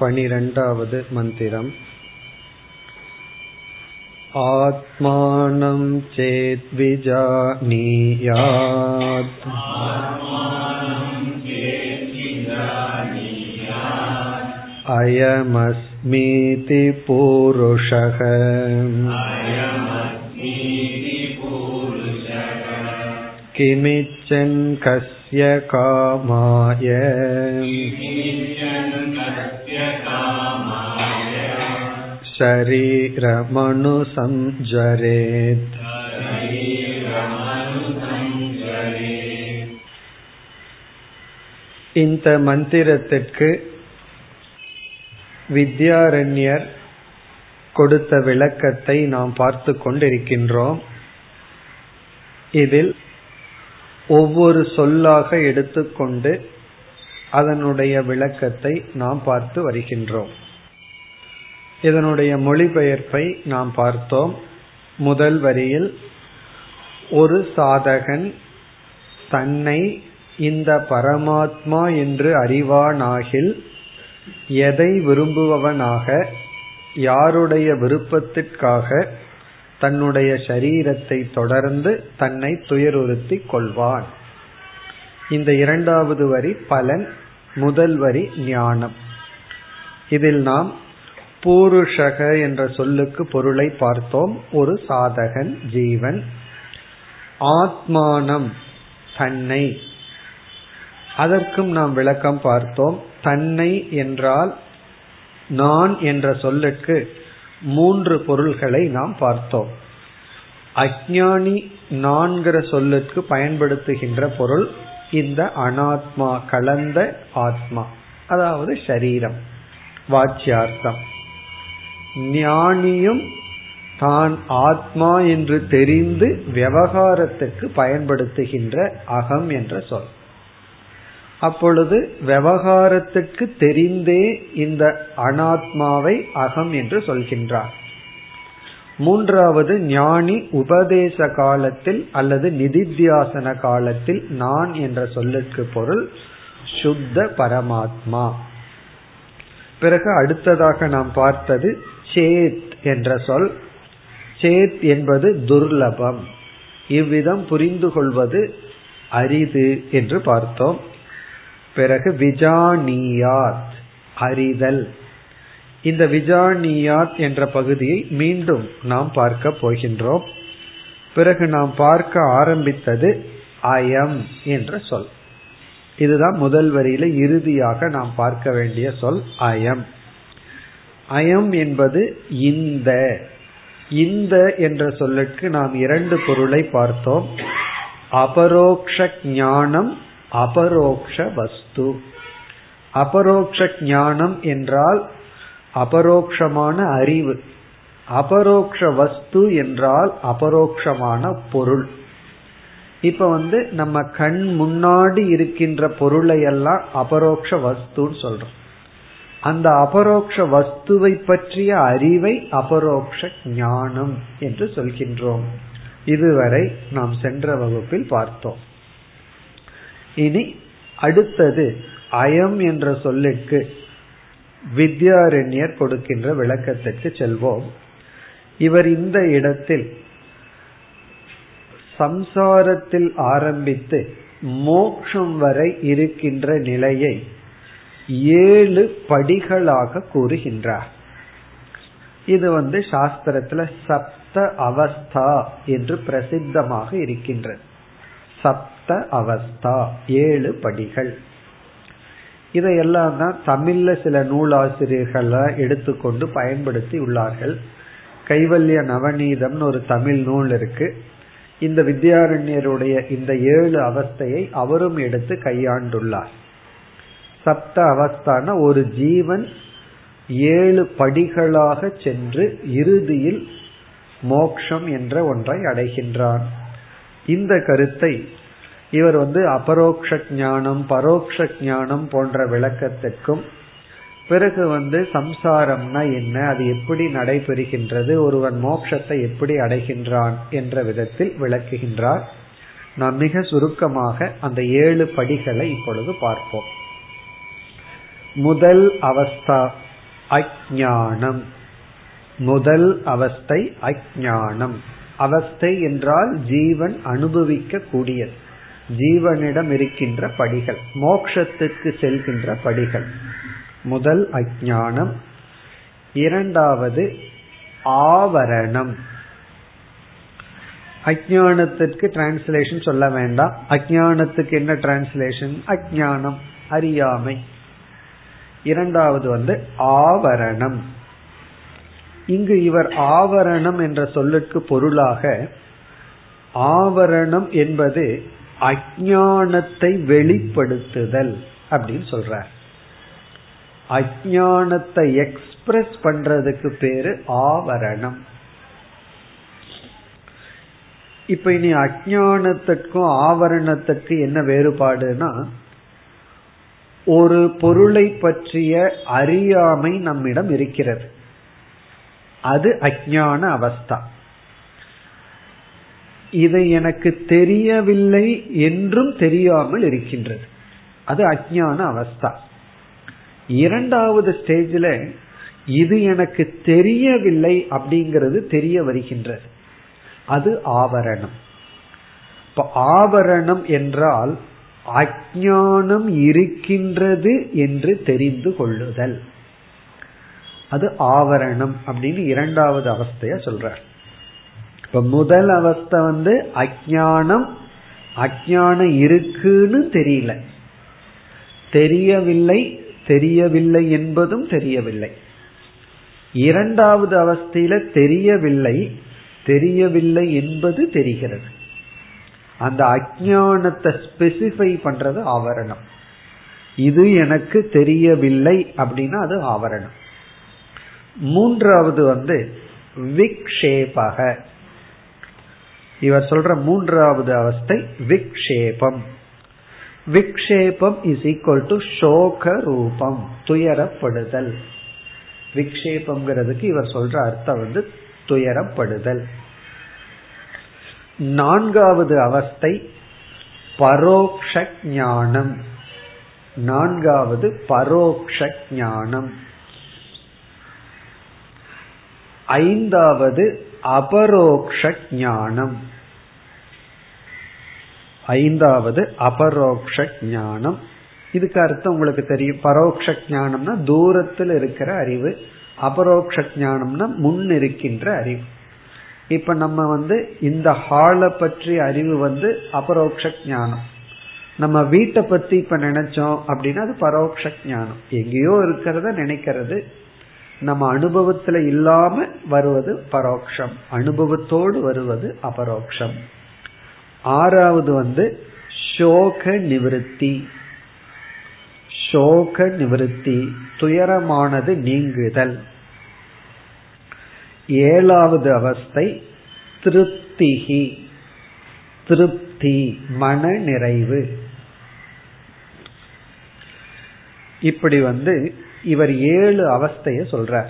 पनिरण्डावद् मन्दिरम् आत्मानं चेद्विजानीयात् अयमस्मीति पूरुषः किमिच्छन् कस्य कामाय शरीरमनुसञ्जरेत् இந்த மந்திரத்திற்கு வித்யாரண்யர் கொடுத்த விளக்கத்தை நாம் பார்த்து கொண்டிருக்கின்றோம் இதில் ஒவ்வொரு சொல்லாக எடுத்துக்கொண்டு அதனுடைய விளக்கத்தை நாம் பார்த்து வருகின்றோம் இதனுடைய மொழிபெயர்ப்பை நாம் பார்த்தோம். முதல் வரியில் ஒரு சாதகன் தன்னை இந்த பரமாத்மா என்று அறிவானாகில் எதை விரும்புபவனாக யாருடைய விருப்பத்திற்காக தன்னுடைய சரீரத்தை தொடர்ந்து தன்னை துயருறுத்தி கொள்வான்? இந்த இரண்டாவது வரி பலன் முதல் வரி ஞானம். இதில் நாம் பூருஷக என்ற சொல்லுக்கு பொருளை பார்த்தோம். ஒரு சாதகன் ஜீவன். ஆத்மானம் தன்னை. அதற்கும் நாம் விளக்கம் பார்த்தோம். தன்னை என்றால் நான் என்ற சொல்லுக்கு மூன்று பொருள்களை நாம் பார்த்தோம். அஜானி நான்கிற சொல்லுக்கு பயன்படுத்துகின்ற பொருள் இந்த அனாத்மா கலந்த ஆத்மா. அதாவது சரீரம் வாச்சியார்த்தம். ஞானியும் தான் ஆத்மா என்று தெரிந்து விவகாரத்துக்கு பயன்படுத்துகின்ற அகம் என்ற சொல். அப்பொழுது விவகாரத்துக்கு தெரிந்தே இந்த அனாத்மாவை அகம் என்று சொல்கின்றார். மூன்றாவது ஞானி உபதேச காலத்தில் அல்லது நிதித்தியாசன காலத்தில் நான் என்ற சொல்லுக்கு பொருள் சுத்த பரமாத்மா. பிறகு அடுத்ததாக நாம் பார்த்தது சேத் என்ற சொல். சேத் என்பது துர்லபம். இவ்விதம் புரிந்து கொள்வது அரிது என்று பார்த்தோம். பிறகு விஜானியாத் அறிதல். இந்த விஜானியாத் என்ற பகுதியை மீண்டும் நாம் பார்க்க போகின்றோம். பிறகு நாம் பார்க்க ஆரம்பித்தது அயம் என்ற சொல். இதுதான் முதல் வரியில இறுதியாக நாம் பார்க்க வேண்டிய சொல் அயம். அயம் என்பது இந்த. இந்த என்ற சொல்லுக்கு நாம் இரண்டு பொருளை பார்த்தோம். அபரோக்ஷ ஞானம் அபரோக்ஷ வஸ்து அபரோக்ஷ ஞானம் என்றால் அபரோக்ஷமான அறிவு. அபரோக்ஷ வஸ்து என்றால் அபரோக்ஷமான பொருள். இப்ப வந்து நம்ம கண் முன்னாடி இருக்கின்ற பொருளை எல்லாம் அபரோக்ஷ வஸ்துன்னு சொல்றோம். அந்த அபரோக்ஷ வஸ்துவை பற்றிய அறிவை அபரோக்ஷ ஞானம் என்று சொல்கின்றோம். இதுவரை நாம் சென்ற வகுப்பில் பார்த்தோம். இனி அடுத்தது அயம் என்ற சொல்லுக்கு வித்யாரண்யர் கொடுக்கின்ற விளக்கத்திற்கு செல்வோம். இவர் இந்த இடத்தில் சம்சாரத்தில் ஆரம்பித்து மோக்ஷம் வரை இருக்கின்ற நிலையை ஏழு படிகளாக கூறுகின்றார். இது வந்து சாஸ்திரத்துல சப்த அவஸ்தா என்று பிரசித்தமாக இருக்கின்றது. சப்த அவஸ்தா ஏழு படிகள். இதையெல்லாம் தான் தமிழ்ல சில நூலாசிரியர்களாக எடுத்துக்கொண்டு பயன்படுத்தி உள்ளார்கள். கைவல்ய நவநீதம்னு ஒரு தமிழ் நூல் இருக்கு. இந்த வித்யாரண்யருடைய இந்த ஏழு அவஸ்தையை அவரும் எடுத்து கையாண்டுள்ளார். சப்த அவஸ்தான ஒரு ஜீவன் ஏழு படிகளாக சென்று இறுதியில் மோக்ஷம் என்ற ஒன்றை அடைகின்றான். இந்த கருத்தை இவர் வந்து அபரோக்ஷ ஞானம் பரோக்ஷ ஞானம் போன்ற விளக்கத்திற்கும் பிறகு வந்து சம்சாரம்னா என்ன அது எப்படி நடைபெறுகின்றது ஒருவன் மோட்சத்தை எப்படி அடைகின்றான் என்ற விதத்தில் விளக்குகின்றார். நாம் மிக சுருக்கமாக அந்த ஏழு படிகளை இப்பொழுது பார்ப்போம். முதல் அவஸ்தா அஜானம் முதல் அவஸ்தை அஜானம் அவஸ்தை என்றால் ஜீவன் அனுபவிக்க கூடியது ஜீவனிடம் இருக்கின்ற படிகள் மோக்ஷத்துக்கு செல்கின்ற படிகள். முதல் அஜானம் இரண்டாவது ஆவரணம். அஜானத்திற்கு டிரான்ஸ்லேஷன் சொல்ல வேண்டாம். அஜானத்துக்கு என்ன டிரான்ஸ்லேஷன் அஜானம் அறியாமை. இரண்டாவது வந்து ஆவரணம். இங்கு இவர் ஆவரணம் என்ற சொல்லுக்கு பொருளாக ஆவரணம் என்பது அஜானத்தை வெளிப்படுத்துதல் அப்படின்னு சொல்றார். அஜானத்தை எக்ஸ்பிரஸ் பண்றதுக்கு பேரு ஆவரணம். இப்ப இனி அஜானத்துக்கும் ஆவரணத்துக்கு என்ன வேறுபாடுனா ஒரு பொருளை பற்றிய அறியாமை நம்மிடம் இருக்கிறது. அது அஜான அவஸ்தா. இதை எனக்கு தெரியவில்லை என்றும் தெரியாமல் இருக்கின்றது. அது அஜான அவஸ்தா. இரண்டாவது ஸ்டேஜில் இது எனக்கு தெரியவில்லை அப்படிங்கிறது தெரிய வருகின்றது. அது ஆவரணம். ஆவரணம் என்றால் அஜானம் இருக்கின்றது என்று தெரிந்து கொள்ளுதல். அது ஆவரணம் அப்படின்னு இரண்டாவது அவஸ்தைய சொல்றார். இப்ப முதல் அவஸ்தை வந்து அஜானம் அஜானம் இருக்குன்னு தெரியல. தெரியவில்லை தெரியவில்லை என்பதும் தெரியவில்லை. இரண்டாவது அவஸ்தையில தெரியவில்லை தெரியவில்லை என்பது தெரிகிறது. அந்த அஜானத்தை ஸ்பெசிஃபை பண்றது ஆவரணம். இது எனக்கு தெரியவில்லை அப்படின்னா அது ஆவரணம். மூன்றாவது வந்து விக்ஷேபக. இவர் சொல்ற மூன்றாவது அவஸ்தை விக்ஷேபம். விக்ஷேபம் இஸ் ஈக்வல் டு சோக ரூபம் துயரப்படுதல். விக்ஷேபம்ங்கிறதுக்கு இவர் சொல்ற அர்த்தம் வந்து துயரப்படுதல். நான்காவது அவஸ்தை பரோக்ஷ ஞானம் நான்காவது பரோக்ஷ ஞானம் ஐந்தாவது அபரோக்ஷ ஞானம் ஐந்தாவது அபரோக்ஷ ஞானம் இதுக்கு அர்த்தம் உங்களுக்கு தெரியும். பரோக்ஷ ஞானம்னா தூரத்தில் இருக்கிற அறிவு அபரோக்ஷ ஞானம்னா முன் இருக்கின்ற அறிவு. இப்ப நம்ம வந்து இந்த ஹாலை பற்றி அறிவு வந்து அபரோக்ஷ ஞானம். நம்ம வீட்டை பத்தி இப்ப நினைச்சோம் அப்படின்னா அது பரோக்ஷ ஞானம். எங்கேயோ இருக்கிறத நினைக்கிறது. நம்ம அனுபவத்துல இல்லாம வருவது பரோக்ஷம். அனுபவத்தோடு வருவது அபரோக்ஷம். ஆறாவது வந்து சோக நிவிருத்தி. சோக நிவிருத்தி. துயரமானது நீங்குதல். ஏழாவது அவஸ்தை திருப்திகி. திருப்தி மன நிறைவு. இப்படி வந்து இவர் ஏழு அவஸ்தைய சொல்றார்.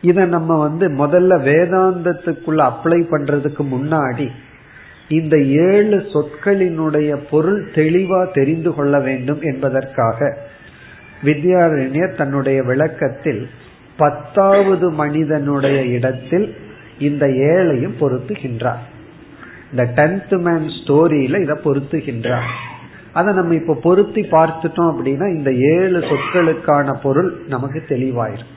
இத நம்ம வந்து முதல்ல வேதாந்தத்துக்குள்ள அப்ளை பண்றதுக்கு முன்னாடி இந்த ஏழு சொற்களினுடைய பொருள் தெளிவா தெரிந்து கொள்ள வேண்டும் என்பதற்காக வித்யாரண்யர் தன்னுடைய விளக்கத்தில் பத்தாவது மனிதனுடைய இடத்தில் இந்த ஏழையும் பொருத்துகின்றார். இந்த டென்த் மேன் ஸ்டோரியில இதை பொருத்துகின்றார். அதை நம்ம இப்ப பொருத்தி பார்த்துட்டோம் அப்படின்னா இந்த ஏழு சொற்களுக்கான பொருள் நமக்கு தெளிவாயிரும்.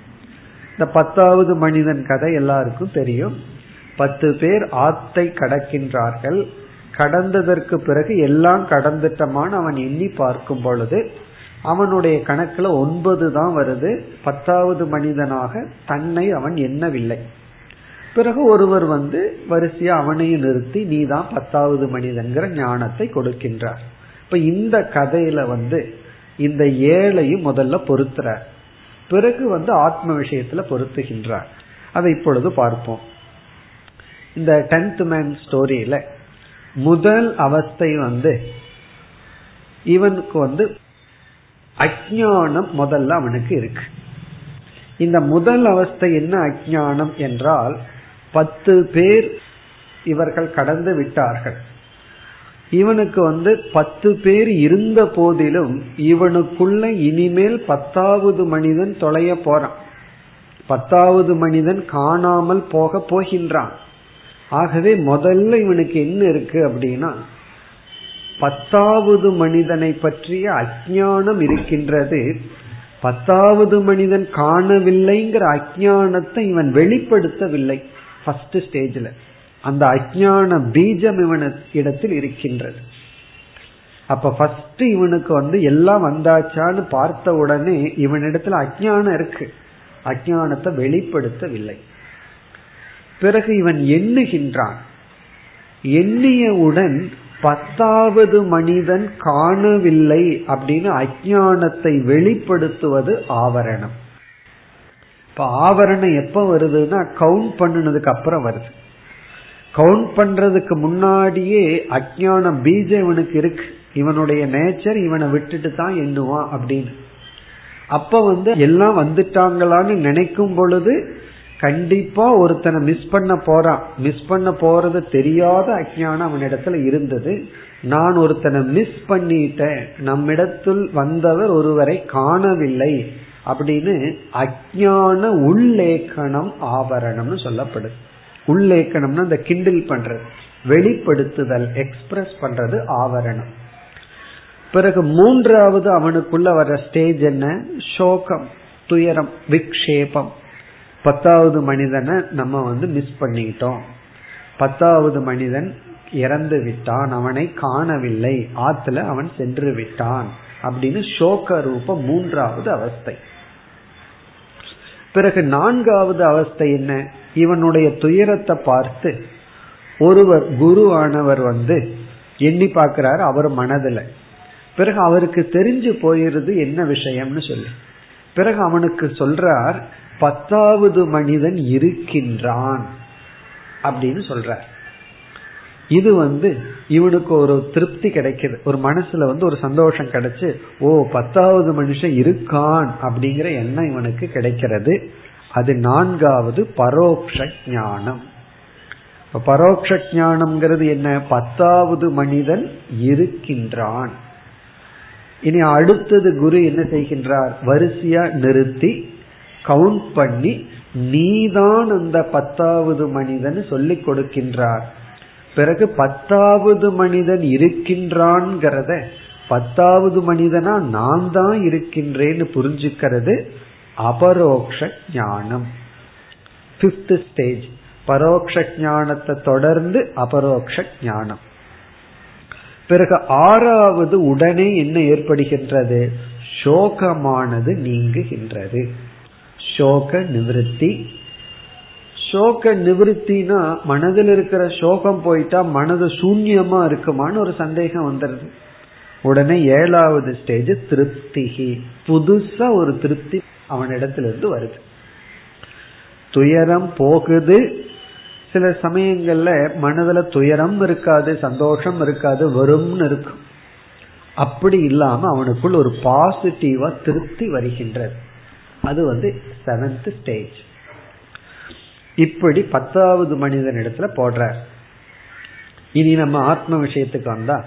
இந்த பத்தாவது மனிதன் கதை எல்லாருக்கும் தெரியும். பத்து பேர் ஆத்தை கடக்கின்றார்கள். கடந்ததற்கு பிறகு எல்லாம் கடந்துட்டமான அவன் எண்ணி பார்க்கும் பொழுது அவனுடைய கணக்குல ஒன்பது தான் வருது. பத்தாவது மனிதனாக தன்னை அவன் எண்ணவில்லை. பிறகு ஒருவர் வந்து வரிசையா அவனையும் நிறுத்தி நீ தான் பத்தாவது மனிதன்கிற ஞானத்தை கொடுக்கின்றார். இப்ப இந்த கதையில வந்து இந்த ஏழையும் முதல்ல பொருத்துறார். பிறகு வந்து ஆத்ம விஷயத்துல பொருத்துகின்றார். அதை இப்பொழுது பார்ப்போம். இந்த டென்த் மேன் ஸ்டோரியில முதல் அவஸ்தை வந்து இவனுக்கு வந்து அஜானம் முதல்ல அவனுக்கு இருக்கு. இந்த முதல் அவஸ்தை என்ன அஜானம் என்றால் பத்து பேர் இவர்கள் கடந்து விட்டார்கள். இவனுக்கு வந்து பத்து பேர் இருந்த போதிலும் இவனுக்குள்ள இனிமேல் பத்தாவது மனிதன் தொலைய போறான். பத்தாவது மனிதன் காணாமல் போக போகின்றான். ஆகவே முதல்ல இவனுக்கு என்ன இருக்கு அப்படின்னா பத்தாவது மனிதனை பற்றிய அஜானம் இருக்கின்றது. பத்தாவது மனிதன் காணவில்லைங்கிற அஜானத்தை இவன் வெளிப்படுத்தவில்லை. ஃபர்ஸ்ட் ஸ்டேஜ்ல அந்த அஜான பீஜம் இவன இடத்தில் இருக்கின்றது. அப்ப ஃபர்ஸ்ட் இவனுக்கு வந்து எல்லாம் வந்தாச்சான்னு பார்த்த உடனே இவனிடத்துல அஜானம் இருக்கு. அஜானத்தை வெளிப்படுத்தவில்லை. பிறகு இவன் எண்ணுகின்றான். எண்ணியவுடன் பத்தாவது மனிதன் காணவில்லை அப்படின்னு அஜானத்தை வெளிப்படுத்துவது ஆவரணம். இப்ப ஆவரணம் எப்ப வருதுன்னா கவுண்ட் பண்ணினதுக்கு அப்புறம் வருது. கவுண்ட் பண்றதுக்கு முன்னாடியே அஜானம் பீஜம் இவனுக்கு இருக்கு. இவனுடைய நேச்சர் இவனை விட்டுட்டு தான் எண்ணுவான் அப்படின்னு. அப்ப வந்து எல்லாம் வந்துட்டாங்களான்னு நினைக்கும் பொழுது கண்டிப்பா ஒருத்தனை மிஸ் பண்ண போறான். மிஸ் பண்ண போறது தெரியாத அஜானம் அவனிடத்துல இருந்தது. நான் ஒருத்தனை மிஸ் பண்ணிட்டேன். நம்மிடத்தில் வந்தவர் ஒருவரை காணவில்லை அப்படின்னு அஜான உள்ளேக்கணம் ஆவரணம்னு சொல்லப்படுது. உள்ளேக்கணம்னா அந்த கிண்டில் பண்றது. வெளிப்படுத்துதல் எக்ஸ்பிரஸ் பண்றது ஆவரணம். பிறகு மூன்றாவது அவனுக்குள்ள வர ஸ்டேஜ் என்ன? சோகம் துயரம் விக்ஷேபம். பத்தாவது மனிதனை நம்ம வந்து மிஸ் பண்ணிட்டோம். பத்தாவது மனிதன் இறந்து விட்டான். அவனை காணவில்லை. ஆத்துல அவன் சென்று விட்டான். அப்படின்னு சோக ரூபம் மூன்றாவது அவஸ்தை. பிறகு நான்காவது அவஸ்தை என்ன? இவனுடைய துயரத்தை பார்த்து ஒருவர் குரு ஆனவர் வந்து எண்ணி பார்க்கிறார் அவர் மனதுல. பிறகு அவருக்கு தெரிஞ்சு போயிருது என்ன விஷயம்னு சொல்லி. பிறகு அவனுக்கு சொல்றார் பத்தாவது மனிதன் இருக்கின்றான் அப்படின்னு சொல்ற. இது வந்து இவனுக்கு ஒரு திருப்தி கிடைக்குது. ஒரு மனசுல வந்து ஒரு சந்தோஷம் கிடைச்சு ஓ பத்தாவது மனுஷன் இருக்கான் அப்படிங்கிற எண்ணம் இவனுக்கு கிடைக்கிறது. அது நான்காவது பரோக்ஷ ஞானம். பரோக்ஷ ஞானம்ங்கிறது என்ன? பத்தாவது மனிதன் இருக்கின்றான். இனி அடுத்தது குரு என்ன செய்கின்றார்? வரிசையா நிறுத்தி கவுண்ட் பண்ணி நீதான் அந்த பத்தாவது மனிதன் சொல்லிக் கொடுக்கின்றார். பிறகு பத்தாவது மனிதன் இருக்கின்றான்ங்கிறத பத்தாவது மனிதனா நான் தான் இருக்கின்றேன்னு புரிஞ்சுக்கிறது அபரோக்ஷ ஞானம். பிப்த் ஸ்டேஜ் பரோக்ஷ ஞானத்தை தொடர்ந்து அபரோக்ஷ ஞானம். பிறகு ஆறாவது உடனே என்ன ஏற்படுகின்றது? சோகமானது நீங்குகின்றது. சோக நிவிருத்தி. சோக நிவிருத்தினா மனதில் இருக்கிற சோகம் போயிட்டா மனது சூன்யமா இருக்குமான்னு ஒரு சந்தேகம் வந்துடுது உடனே ஏழாவது ஸ்டேஜ் திருப்திகி. புதுசா ஒரு திருப்தி அவனிடத்திலிருந்து வருது. துயரம் போகுது. சில சமயங்கள்ல மனதுல துயரம் இருக்காது சந்தோஷம் இருக்காது வரும்னு இருக்கும். அப்படி இல்லாம அவனுக்குள் ஒரு பாசிட்டிவா திருப்தி வருகின்றது. அது வந்து செவன்த் ஸ்டேஜ் இப்படி பத்தாவது மனிதன் இடத்துல போடுற இனி நம்ம ஆத்ம விஷயத்துக்கு வந்தா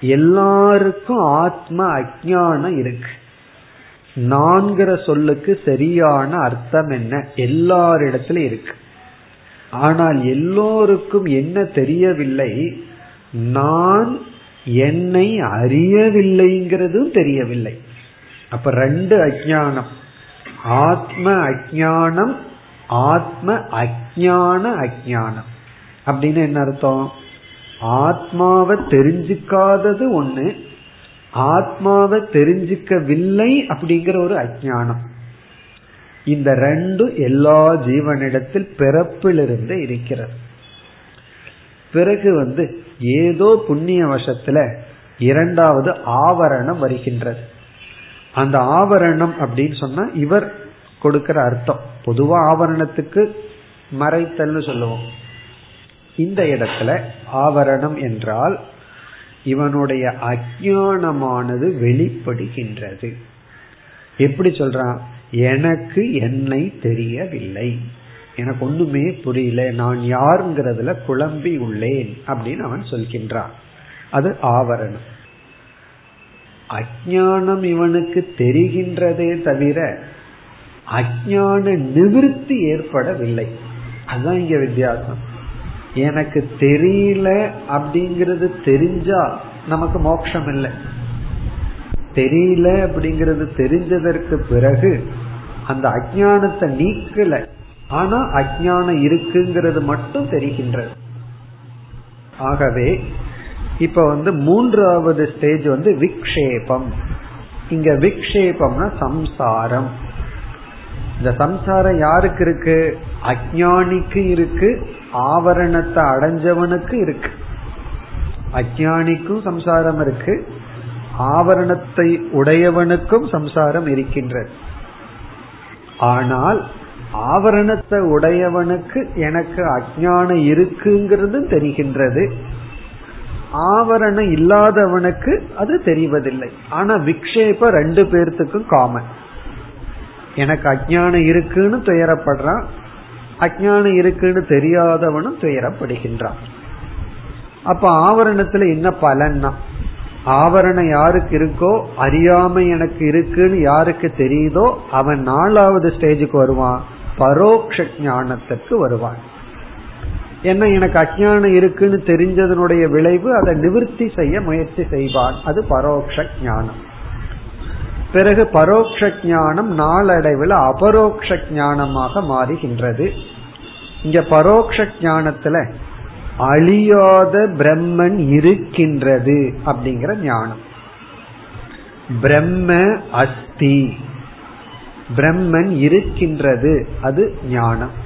எல்லாருக்கும் ஆத்ம அஜானம் இருக்கு. நான்கிற சொல்லுக்கு சரியான அர்த்தம் என்ன? எல்லாரிடத்திலும் இருக்கு. ஆனால் எல்லோருக்கும் என்ன தெரியவில்லை? நான் என்னை அறியவில்லைங்கிறதும் தெரியவில்லை. அப்ப ரெண்டு அஜானம் ஆத்ம அஜானம் ஆத்ம அஜான அஜானம் அப்படின்னு என்ன அர்த்தம்? ஆத்மாவை தெரிஞ்சுக்காதது ஒண்ணு ஆத்மாவை தெரிஞ்சுக்கவில்லை அப்படிங்கிற ஒரு அஜானம் இந்த ரெண்டு எல்லா ஜீவனிடத்தில் பிறப்பிலிருந்து இருக்கிறது. பிறகு வந்து ஏதோ புண்ணிய வசத்துல இரண்டாவது ஆவரணம் வருகின்றது. அந்த ஆவரணம் அப்படின்னு சொன்னா இவர் கொடுக்கிற அர்த்தம். பொதுவா ஆவரணத்துக்கு மறைத்தல்னு சொல்லுவோம். இந்த இடத்துல ஆவரணம் என்றால் இவனுடைய அஜானமானது வெளிப்படுகின்றது. எப்படி சொல்றான்? எனக்கு என்னை தெரியவில்லை. எனக்கு ஒண்ணுமே புரியல. நான் யாருங்கிறதுல குழம்பி உள்ளேன் அப்படின்னு அவன் சொல்கின்றான். அது ஆவரணம். அஜானம் இவனுக்கு தெரிகின்றதே தவிர அஜான நிவிருத்தி ஏற்படவில்லை. அதுதான் இங்க வித்தியாசம். எனக்கு தெரியல அப்படிங்கிறது தெரிஞ்சா நமக்கு மோட்சம் இல்லை தெரியல அப்படிங்கிறது தெரிஞ்சதற்கு பிறகு அந்த அஜானத்தை நீக்கல. ஆனா அஜானம் இருக்குங்கிறது மட்டும் தெரிகின்றது. ஆகவே இப்ப வந்து மூன்றாவது ஸ்டேஜ் வந்து விக்ஷேபம். இங்க விக்ஷேபம்னா சம்சாரம். இந்த சம்சாரம் யாருக்கு இருக்கு? அஜானிக்கு இருக்கு ஆவரணத்தை அடைஞ்சவனுக்கு இருக்கு. அஜானிக்கும் சம்சாரம் இருக்கு ஆவரணத்தை உடையவனுக்கும் சம்சாரம் இருக்கின்றது. ஆனால் ஆவரணத்தை உடையவனுக்கு எனக்கு அஜானம் இருக்குங்கிறது தெரிகின்றது. ஆவரணம் இல்லாதவனுக்கு அது தெரிவதில்லை. ஆனா விக்ஷேப ரெண்டு பேர்த்துக்கும் காமன் எனக்கு அஜானம் இருக்குன்னு துயரப்படுறான். அஜானம் இருக்குன்னு தெரியாதவனும் துயரப்படுகின்றான். அப்ப ஆவரணத்துல என்ன பலன்னா? ஆவரணம் யாருக்கு இருக்கோ அறியாமை எனக்கு இருக்குன்னு யாருக்கு தெரியுதோ அவன் நாலாவது ஸ்டேஜுக்கு வருவான். பரோக்ஷ ஞானத்துக்கு வருவான். என்ன எனக்கு அஜானம் இருக்குன்னு தெரிஞ்சதனுடைய விளைவு அதை நிவர்த்தி செய்ய முயற்சி செய்வான். அது பரோக்ஷ ஞானம். பிறகு பரோக்ஷ ஞானம் நாளடைவில் அபரோக்ஷ ஞானமாக மாறுகின்றது. இங்க பரோக்ஷ ஞானத்துல அழியாத பிரம்மன் இருக்கின்றது அப்படிங்கிற ஞானம். பிரம்ம அஸ்தி. பிரம்மன் இருக்கின்றது அது ஞானம்.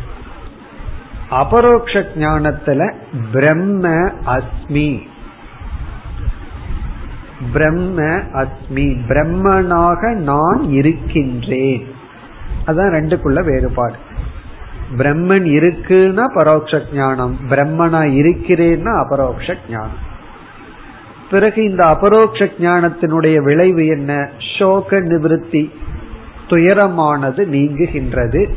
அபரோக்ஷ ஞானத்துல பிரம்ம அஸ்மி. பிரம்ம அஸ்மி. பிரம்மனாக நான் இருக்கின்றேன். அதான் ரெண்டுக்குள்ள வேறுபாடு. பிரம்மன் இருக்குன்னா பரோட்ச ஞானம். பிரம்மனா இருக்கிறேன்னா அபரோக்ஷ ஞானம். பிறகு இந்த அபரோக்ஷ ஞானத்தினுடைய விளைவு என்ன? சோக நிவிருத்தி துயரமானது நீங்குகின்றது.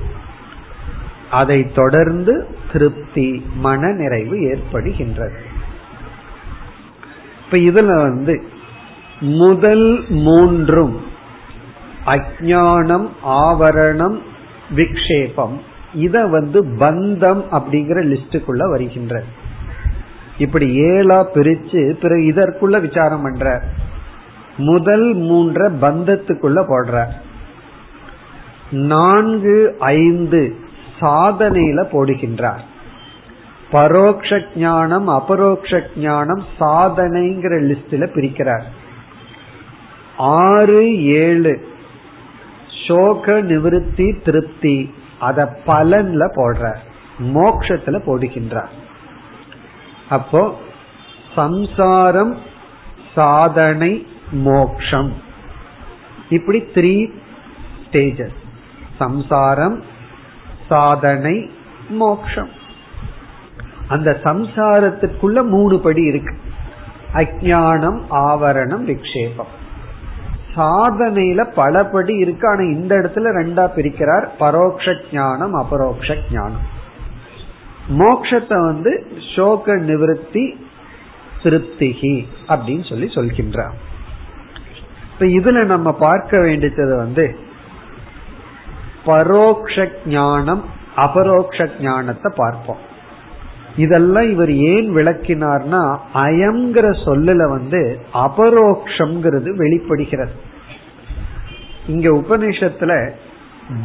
அதை தொடர்ந்து திருப்தி மன நிறைவு ஏற்படுகின்றது. இப்ப இதுல வந்து முதல் மூன்றும் அஜானம் ஆவரணம் விக்ஷேபம். இத வந்து பந்தம் அப்படிங்கிற லிஸ்டுக்குள்ள வருகின்றது இப்படி ஏழா பிரிச்சு பிறகு இதற்குள்ள விசாரம் பண்ற. முதல் மூன்ற பந்தத்துக்குள்ள போடுற. நான்கு ஐந்து சாதனையில போடுகின்றார். பரோக்ஷ ஞானம் அபரோக்ஷ ஞானம் சாதனைங்கிற லிஸ்ட்ல பிரிக்கிறார். ஆறு ஏழு. சோக நிவிருத்தி திருப்தி. அத பலன்ல போடுறார். மோக்ஷத்துல போடுகின்றார். அப்போ சம்சாரம் சாதனை மோக்ஷம். இப்படி த்ரீ ஸ்டேஜஸ் சம்சாரம் சாதனை மோக்ஷம். அந்த சம்சாரத்துக்குள்ள மூணு படி இருக்கு. அஜானம் ஆவரணம் விக்ஷேபம். சாதனையில பல படி இருக்கு. ஆனா இந்த இடத்துல ரெண்டா பிரிக்கிறார். பரோக்ஷ ஞானம் அபரோக்ஷ ஞானம். மோக்ஷத்தை வந்து சோக நிவர்த்தி திருப்திகி அப்படின்னு சொல்லி சொல்கின்றார். இப்ப இதுல நம்ம பார்க்க வேண்டியது வந்து பரோக்ஷ ஞானம் அபரோக்ஷ ஞானத்தை பார்ப்போம். இதெல்லாம் இவர் ஏன் விளக்கினார்னா அயம்ங்கிற சொல்லல வந்து அபரோக்ஷம்ங்கிறது வெளிப்படுகிறது. இங்க உபநிஷத்துல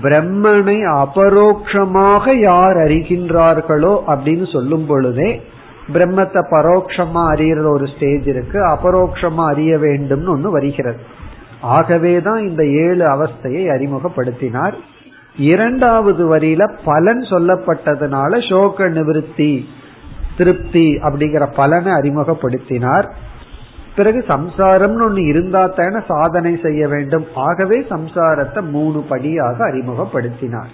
பிரம்மனை அபரோக்ஷமாக யார் அறிகின்றார்களோ அப்படின்னு சொல்லும் பொழுதே பிரம்மத்தை பரோட்சமா அறியற ஒரு ஸ்டேஜ் இருக்கு அபரோக்ஷமா அறிய வேண்டும்னு ஒன்று வருகிறது. ஆகவேதான் இந்த ஏழு அவஸ்தையை அறிமுகப்படுத்தினார். இரண்டாவது வரியில பலன் சொல்லப்பட்டதுனால சோக நிவிருத்தி திருப்தி அப்படிங்கிற பலனை அறிமுகப்படுத்தினார். பிறகு சம்சாரம்னு ஒண்ணு இருந்தா தானே சாதனை செய்ய வேண்டும். ஆகவே சம்சாரத்தை மூணு படியாக அறிமுகப்படுத்தினார்.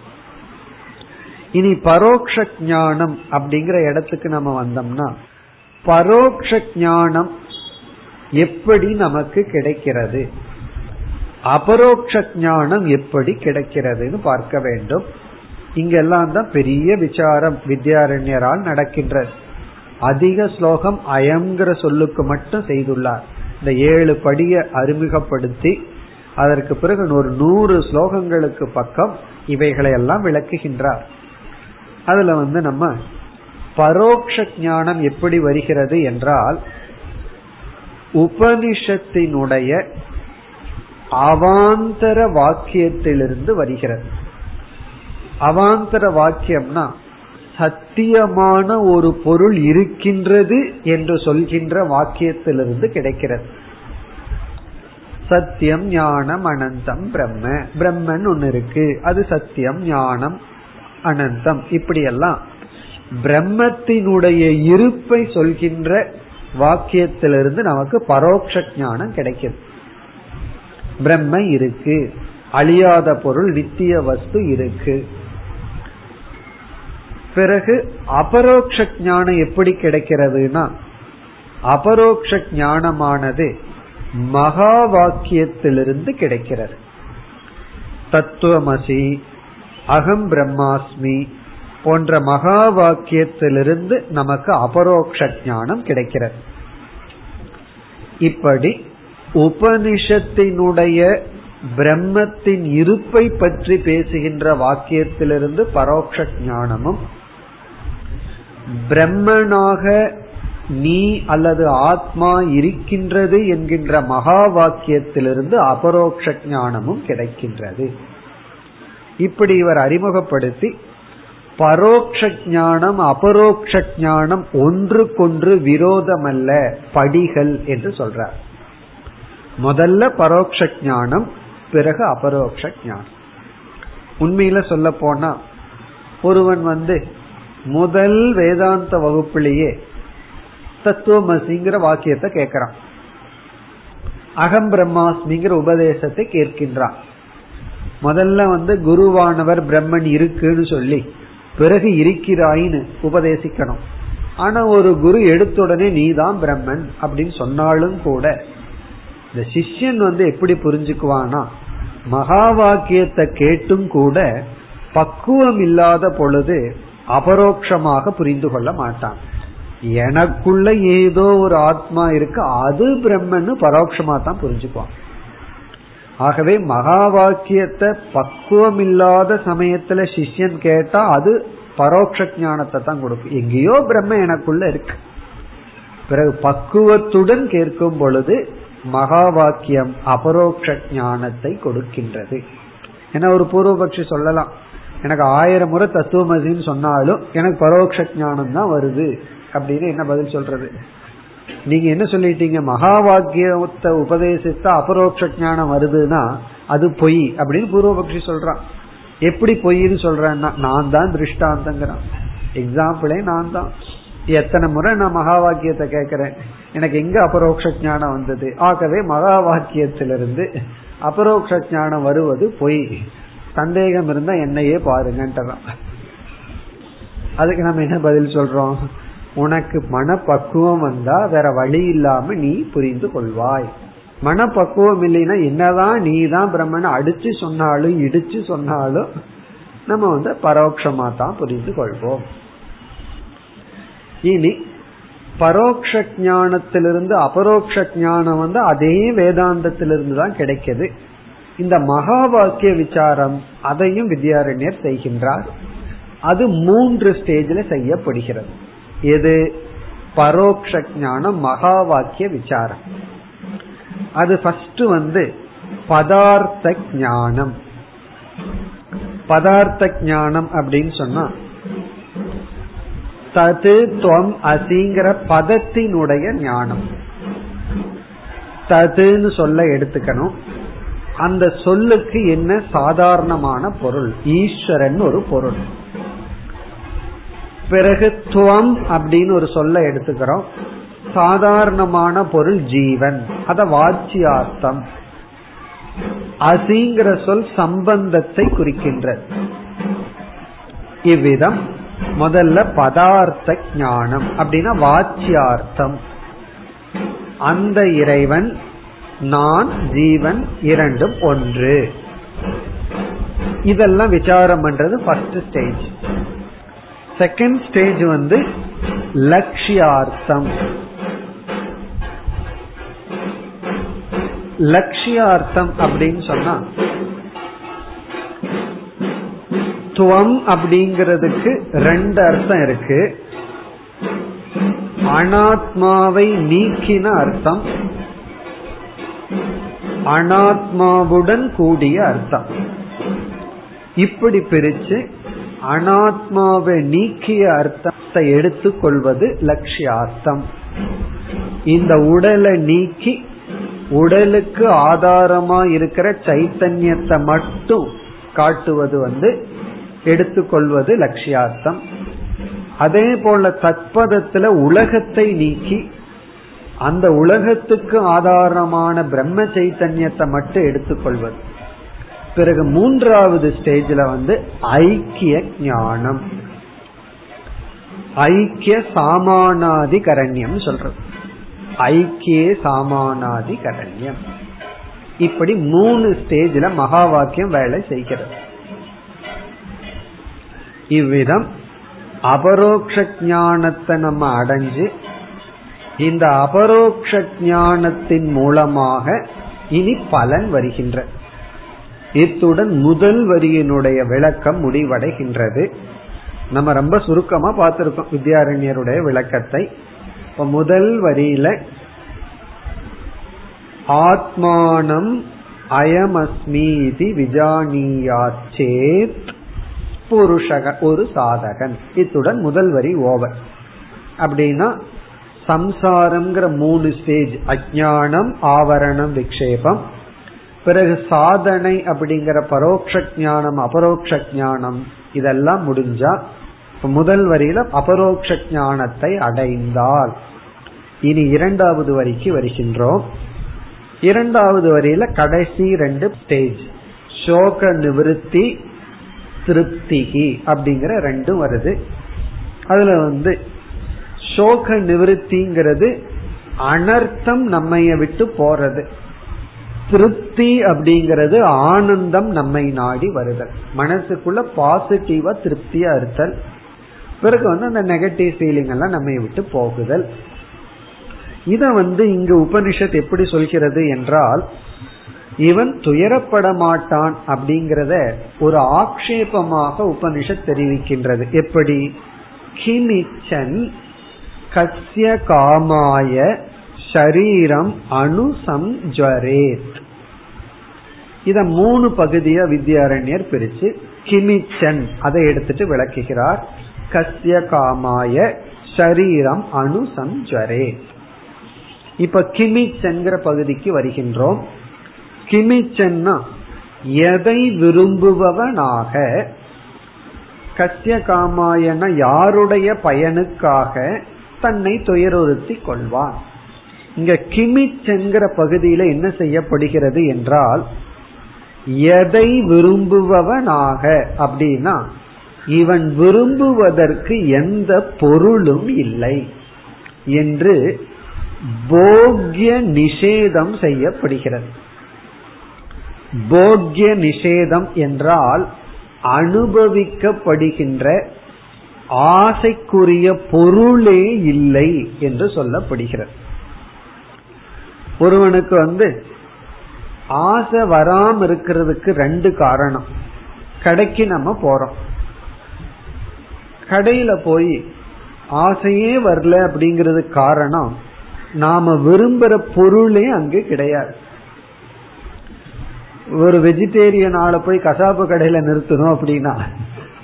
இனி பரோக்ஷ ஞானம் அப்படிங்கிற இடத்துக்கு நம்ம வந்தோம்னா பரோக்ஷ ஞானம் எப்படி நமக்கு கிடைக்கிறது? அபரோக்ஷ ஞானம் எப்படி கிடைக்கிறதுன்னு பார்க்க வேண்டும். இங்கெல்லாம் தான் பெரிய விசாரம் வித்யாரண்யரால் நடக்கின்றது. அதிக ஸ்லோகம் அயங்கிற சொல்லுக்கு மட்டும் செய்துள்ளார். இந்த ஏழு படியை அறிமுகப்படுத்தி அதற்கு பிறகு ஒரு நூறு ஸ்லோகங்களுக்கு பக்கம் இவைகளை எல்லாம் விளக்குகின்றார். அதுல வந்து நம்ம பரோக்ஷ ஞானம் எப்படி வருகிறது என்றால் உபனிஷத்தினுடைய அவாந்தர வாக்கியத்திலிருந்து வருகிறது. அவாந்தர வாக்கியம்னா சத்தியமான ஒரு பொருள் இருக்கின்றது என்று சொல்கின்ற வாக்கியத்திலிருந்து கிடைக்கிறது. சத்தியம் ஞானம் அனந்தம் பிரம்ம. பிரம்மன் ஒன்னு இருக்கு. அது சத்தியம் ஞானம் அனந்தம். இப்படியெல்லாம் பிரம்மத்தினுடைய இருப்பை சொல்கின்ற வாக்கியத்திலிருந்து நமக்கு பரோட்ச ஞானம் கிடைக்குது பிரம்ம இருக்கு. அழியாத பொருள் நித்திய வஸ்து இருக்கு. பிறகு அபரோக்ஷ ஞானம் எப்படி கிடைக்கிறதுனா அபரோக்ஷ ஞானமானது மகா வாக்கியத்திலிருந்து கிடைக்கிறது. தத்துவமசி அகம் பிரம்மாஸ்மி போன்ற மகா வாக்கியத்திலிருந்து நமக்கு அபரோக்ஷ ஞானம் கிடைக்கிறது. இப்படி உபனிஷத்தினுடைய பிரம்மத்தின் இருப்பை பற்றி பேசுகின்ற வாக்கியத்திலிருந்து பரோட்ச ஞானமும் பிரம்மனாக நீ அல்லது ஆத்மா இருக்கின்றது என்கின்ற மகா வாக்கியத்திலிருந்து அபரோக்ஷ ஞானமும் கிடைக்கின்றது. இப்படி இவர் அறிமுகப்படுத்தி பரோக்ஷ ஞானம் அபரோக்ஷ ஞானம் ஒன்றுக்கொன்று விரோதமல்ல படிகள் என்று சொல்றார். முதல்ல பரோக்ஷ ஞானம் பிறகு அபரோக்ஷ ஞானம். உண்மையில சொல்ல போனா ஒருவன் வந்து முதல் வேதாந்த வகுப்பிலேயே தத்துவமசிங்கிற வாக்கியத்தை கேட்கிறான். அகம் பிரம்மாஸ்மிங்கிற உபதேசத்தை கேட்கின்றான். முதல்ல வந்து குருவானவர் பிரம்மன் இருக்குன்னு சொல்லி பிறகு இருக்கிறாயின்னு உபதேசிக்கணும். ஆனா ஒரு குரு எடுத்துடனே நீதான் பிரம்மன் அப்படின்னு சொன்னாலும் கூட இந்த சிஷ்யன் வந்து எப்படி புரிஞ்சுக்குவானா மகா வாக்கியத்தை கேட்டும் கூட பக்குவம் இல்லாத பொழுது அபரோக்ஷமாக புரிந்து கொள்ள மாட்டான். எனக்குள்ள ஏதோ ஒரு ஆத்மா இருக்கு அது பிரம்மன்னு பரோட்சமா தான் புரிஞ்சுக்குவான். ஆகவே மகா வாக்கியத்தை பக்குவம் இல்லாத சமயத்துல சிஷ்யன் கேட்டா அது பரோட்ச ஞானத்தை தான் கொடுக்கும். எங்கேயோ பிரம்ம எனக்குள்ள இருக்கு. பிறகு பக்குவத்துடன் கேட்கும் பொழுது மகா வாக்கியம் அபரோக்ஷ ஞானத்தை கொடுக்கின்றது. ஏன்னா ஒரு பூர்வபக்ஷி சொல்லலாம் எனக்கு ஆயிரம் முறை தத்துவமசின்னு சொன்னாலும் எனக்கு பரோட்ச ஞானம் தான் வருது அப்படின்னு என்ன பதில் சொல்றது? நீங்க என்ன சொல்லிட்டீங்க? மகா வாக்கியத்தை உபதேசித்தா அபரோட்ச ஞானம் வருதுன்னா அது பொய் அப்படின்னு பூர்வபக்ஷி சொல்றான். எப்படி பொய்ன்னு சொல்றேன்னா நான் தான் திருஷ்டாந்தங்கிறான். எக்ஸாம்பிளே நான் தான். எத்தனை முறை நான் மகா வாக்கியத்தை கேட்கிறேன். எனக்கு எங்க அபரோக்ஷ ஞானம் வந்தது? ஆகவே மகா வாக்கியத்திலிருந்து அபரோக்ஷ ஞானம் வருவது பொய். சந்தேகம் இருந்தா என்னையே பாருங்கன்றான் அதுக்கு நம்ம என்ன பதில் சொல்றோம்? உனக்கு மனப்பக்குவம் வந்தா வேற வழி இல்லாம நீ புரிந்து கொள்வாய். மனப்பக்குவம் இல்லைன்னா என்னதான் நீ தான் பிரம்மனை அடிச்சு சொன்னாலும் இடிச்சு சொன்னாலும் நம்ம வந்து பரோட்சமா தான் புரிந்து கொள்வோம். இனி பரோக்ஷ ஞானத்திலிருந்து அபரோக்ஷ ஞானம் வந்து அதே வேதாந்தத்திலிருந்து தான் கிடைக்குது. இந்த மகா வாக்கிய விசாரம் அதையும் வித்யாரண்யர் செய்கின்றார். அது மூன்று ஸ்டேஜில் செய்யப்படுகிறது. எது? பரோக்ஷ ஞானம் மகா வாக்கிய விசாரம். அது ஃபர்ஸ்ட் வந்து பதார்த்த ஞானம். பதார்த்த ஞானம் அப்படின்னு சொன்னா தது துவம் அசிங்கிற பதத்தினுடைய ஞானம். ததுன்னு சொல்ல எடுத்துக்கணும். அந்த சொல்லுக்கு என்ன சாதாரணமான பொருள்? ஈஸ்வரன் ஒரு பொருள். பிறகு துவம் அப்படின்னு ஒரு சொல்ல எடுத்துக்கிறோம். சாதாரணமான பொருள் ஜீவன். அத வாச்சியார்த்தம். அசிங்கிற சொல் சம்பந்தத்தை குறிக்கின்றது. இவ்விதம் முதல்ல பதார்த்த ஞானம் அப்படின்னா வாச்சியார்த்தம். அந்த இறைவன் நான் ஜீவன் இரண்டும் ஒன்று. இதெல்லாம் விசாரம் பண்றது ஃபர்ஸ்ட் ஸ்டேஜ் செகண்ட் ஸ்டேஜ் வந்து லட்சியார்த்தம். லட்சியார்த்தம் அப்படின்னு சொன்னா துவம் அப்படிங்கிறதுக்கு ரெண்டு அர்த்தம் இருக்கு. அனாத்மாவை நீக்கின அர்த்தம். அனாத்மாவுடன் கூடிய அர்த்தம். இப்படி பிரிச்சு அனாத்மாவை நீக்கிய அர்த்தத்தை எடுத்துக்கொள்வது லட்சியார்த்தம். இந்த உடலை நீக்கி உடலுக்கு ஆதாரமா இருக்கிற சைத்தன்யத்தை மட்டும் காட்டுவது வந்து எடுத்துக்கொள்வது லட்சியார்த்தம். அதே போல தத்பதத்துல உலகத்தை நீக்கி அந்த உலகத்துக்கு ஆதாரமான பிரம்ம சைத்தன்யத்தை மட்டும் எடுத்துக்கொள்வது. பிறகு மூன்றாவது ஸ்டேஜ்ல வந்து ஐக்கிய ஞானம். ஐக்கிய சாமானாதி கரண்யம் சொல்றது. ஐக்கிய சாமானாதி கரண்யம் இப்படி மூணு ஸ்டேஜ்ல மகா வாக்கியம் வேலை செய்கிறது. இவ்விதம் அபரோக்ஷ ஞானத்தை நம்ம அடைஞ்சு இந்த அபரோக்ஷ ஞானத்தின் மூலமாக இனி பலன் வருகின்ற இத்துடன் முதல் வரியினுடைய விளக்கம் முடிவடைகின்றது. நம்ம ரொம்ப சுருக்கமா பார்த்திருக்கோம் வித்யாரண்யருடைய விளக்கத்தை. இப்ப முதல் வரியில ஆத்மானம் அயமஸ்மீதி விஜானியாச்சேத் புருஷக ஒரு சாதகன். இத்துடன் முதல் வரி ஓவர். அப்படின்னா சம்சாரம்ங்கிற மூணு ஸ்டேஜ் அஜானம் ஆவரணம் விக்ஷேபம். பிறகு சாதனை அப்படிங்கிற பரோட்ச ஞானம் அபரோக்ஷ ஞானம் இதெல்லாம் முடிஞ்சா முதல் வரியில அபரோக்ஷ ஞானத்தை அடைந்தால். இனி இரண்டாவது வரிக்கு வருகின்றோம். இரண்டாவது வரியில கடைசி ரெண்டு ஸ்டேஜ் சோக நிவிருத்தி திருப்திகி அப்படிங்கிற ரெண்டும் வருது. அதுல வந்து சோக நிவிருத்திங்கிறது அனர்த்தம் நம்ம விட்டு போறது. திருப்தி அப்படிங்கிறது ஆனந்தம் நம்மை நாடி வருதல். மனசுக்குள்ள பாசிட்டிவா திருப்தியா இருத்தல். பிறகு வந்து அந்த நெகட்டிவ் ஃபீலிங் எல்லாம் நம்மை விட்டு போகுதல். இத வந்து இங்கு உபனிஷத் எப்படி சொல்கிறது என்றால் இவன் துயரப்பட மாட்டான் அப்படிங்கறத ஒரு ஆக்ஷேபமாக உபனிஷத் தெரிவிக்கின்றது. எப்படி? கிமிச்சன் கசிய காமாய ஷரீரம் அணுசம்ஜரேத் இத மூணு பகுதியா வித்யாரண்யர் பிரிச்சு கிமிச்சன் அதை எடுத்துட்டு விளக்குகிறார். கசிய காமாய ஷரீரம் அணுசம்ஜரேத் இப்ப கிமிச்சன்கிற பகுதிக்கு வருகின்றோம். கிமிச்சன்னா எதை விரும்புபவனாக? கத்திய காமாயன யாருடைய பயனுக்காக தன்னை துயருறுத்தி கொள்வான். இங்க கிமிச்சென்கிற பகுதியில என்ன செய்யப்படுகிறது என்றால் எதை விரும்புபவனாக அப்படின்னா இவன் விரும்புவதற்கு எந்த பொருளும் இல்லை என்று போக்ய நிஷேதம் செய்யப்படுகிறது. போக்ய நிஷேதம் என்றால் அனுபவிக்கப்படுகின்ற ஆசைக்குரிய பொருளே இல்லை என்று சொல்லப்படுகிறது. ஒருவனுக்கு வந்து ஆசை வராம இருக்கிறதுக்கு ரெண்டு காரணம். கடைக்கு நம்ம போறோம். கடையில போய் ஆசையே வரல அப்படிங்கிறது காரணம் நாம விரும்புற பொருளே அங்கு கிடையாது. ஒரு வெஜிடேரியன் ஆளை போய் கசாப்பு கடையில நிறுத்தணும் அப்படின்னா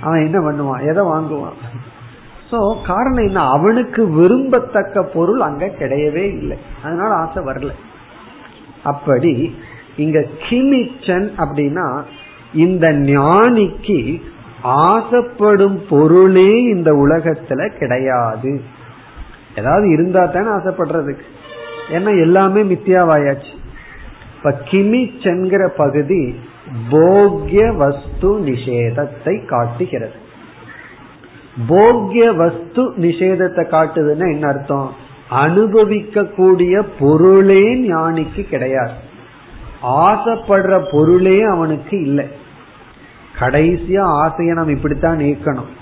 அவன் என்ன பண்ணுவான்? எதை வாங்குவான்? சோ காரணம் என்ன? அவனுக்கு விரும்பத்தக்க பொருள் அங்க கிடையவே இல்லை. அதனால ஆசை வரல. அப்படி இங்க கிமிச்சன் அப்படின்னா இந்த ஞானிக்கு ஆசைப்படும் பொருளே இந்த உலகத்துல கிடையாது. ஏதாவது இருந்தா தானே ஆசைப்படுறதுக்கு. ஏன்னா எல்லாமே மித்தியாவாயாச்சு. இப்ப கிமிச்சென்கிற பகுதி போக்ய வஸ்து நிஷேதத்தை காட்டுகிறது. போக்ய வஸ்து நிஷேதத்தை காட்டுதுன்னா என்ன அர்த்தம்? அனுபவிக்க கூடிய பொருளே ஞானிக்கு கிடையாது. ஆசைப்படுற பொருளே அவனுக்கு இல்லை. கடைசியா ஆசையை நம்ம இப்படித்தான் நீக்கணும்.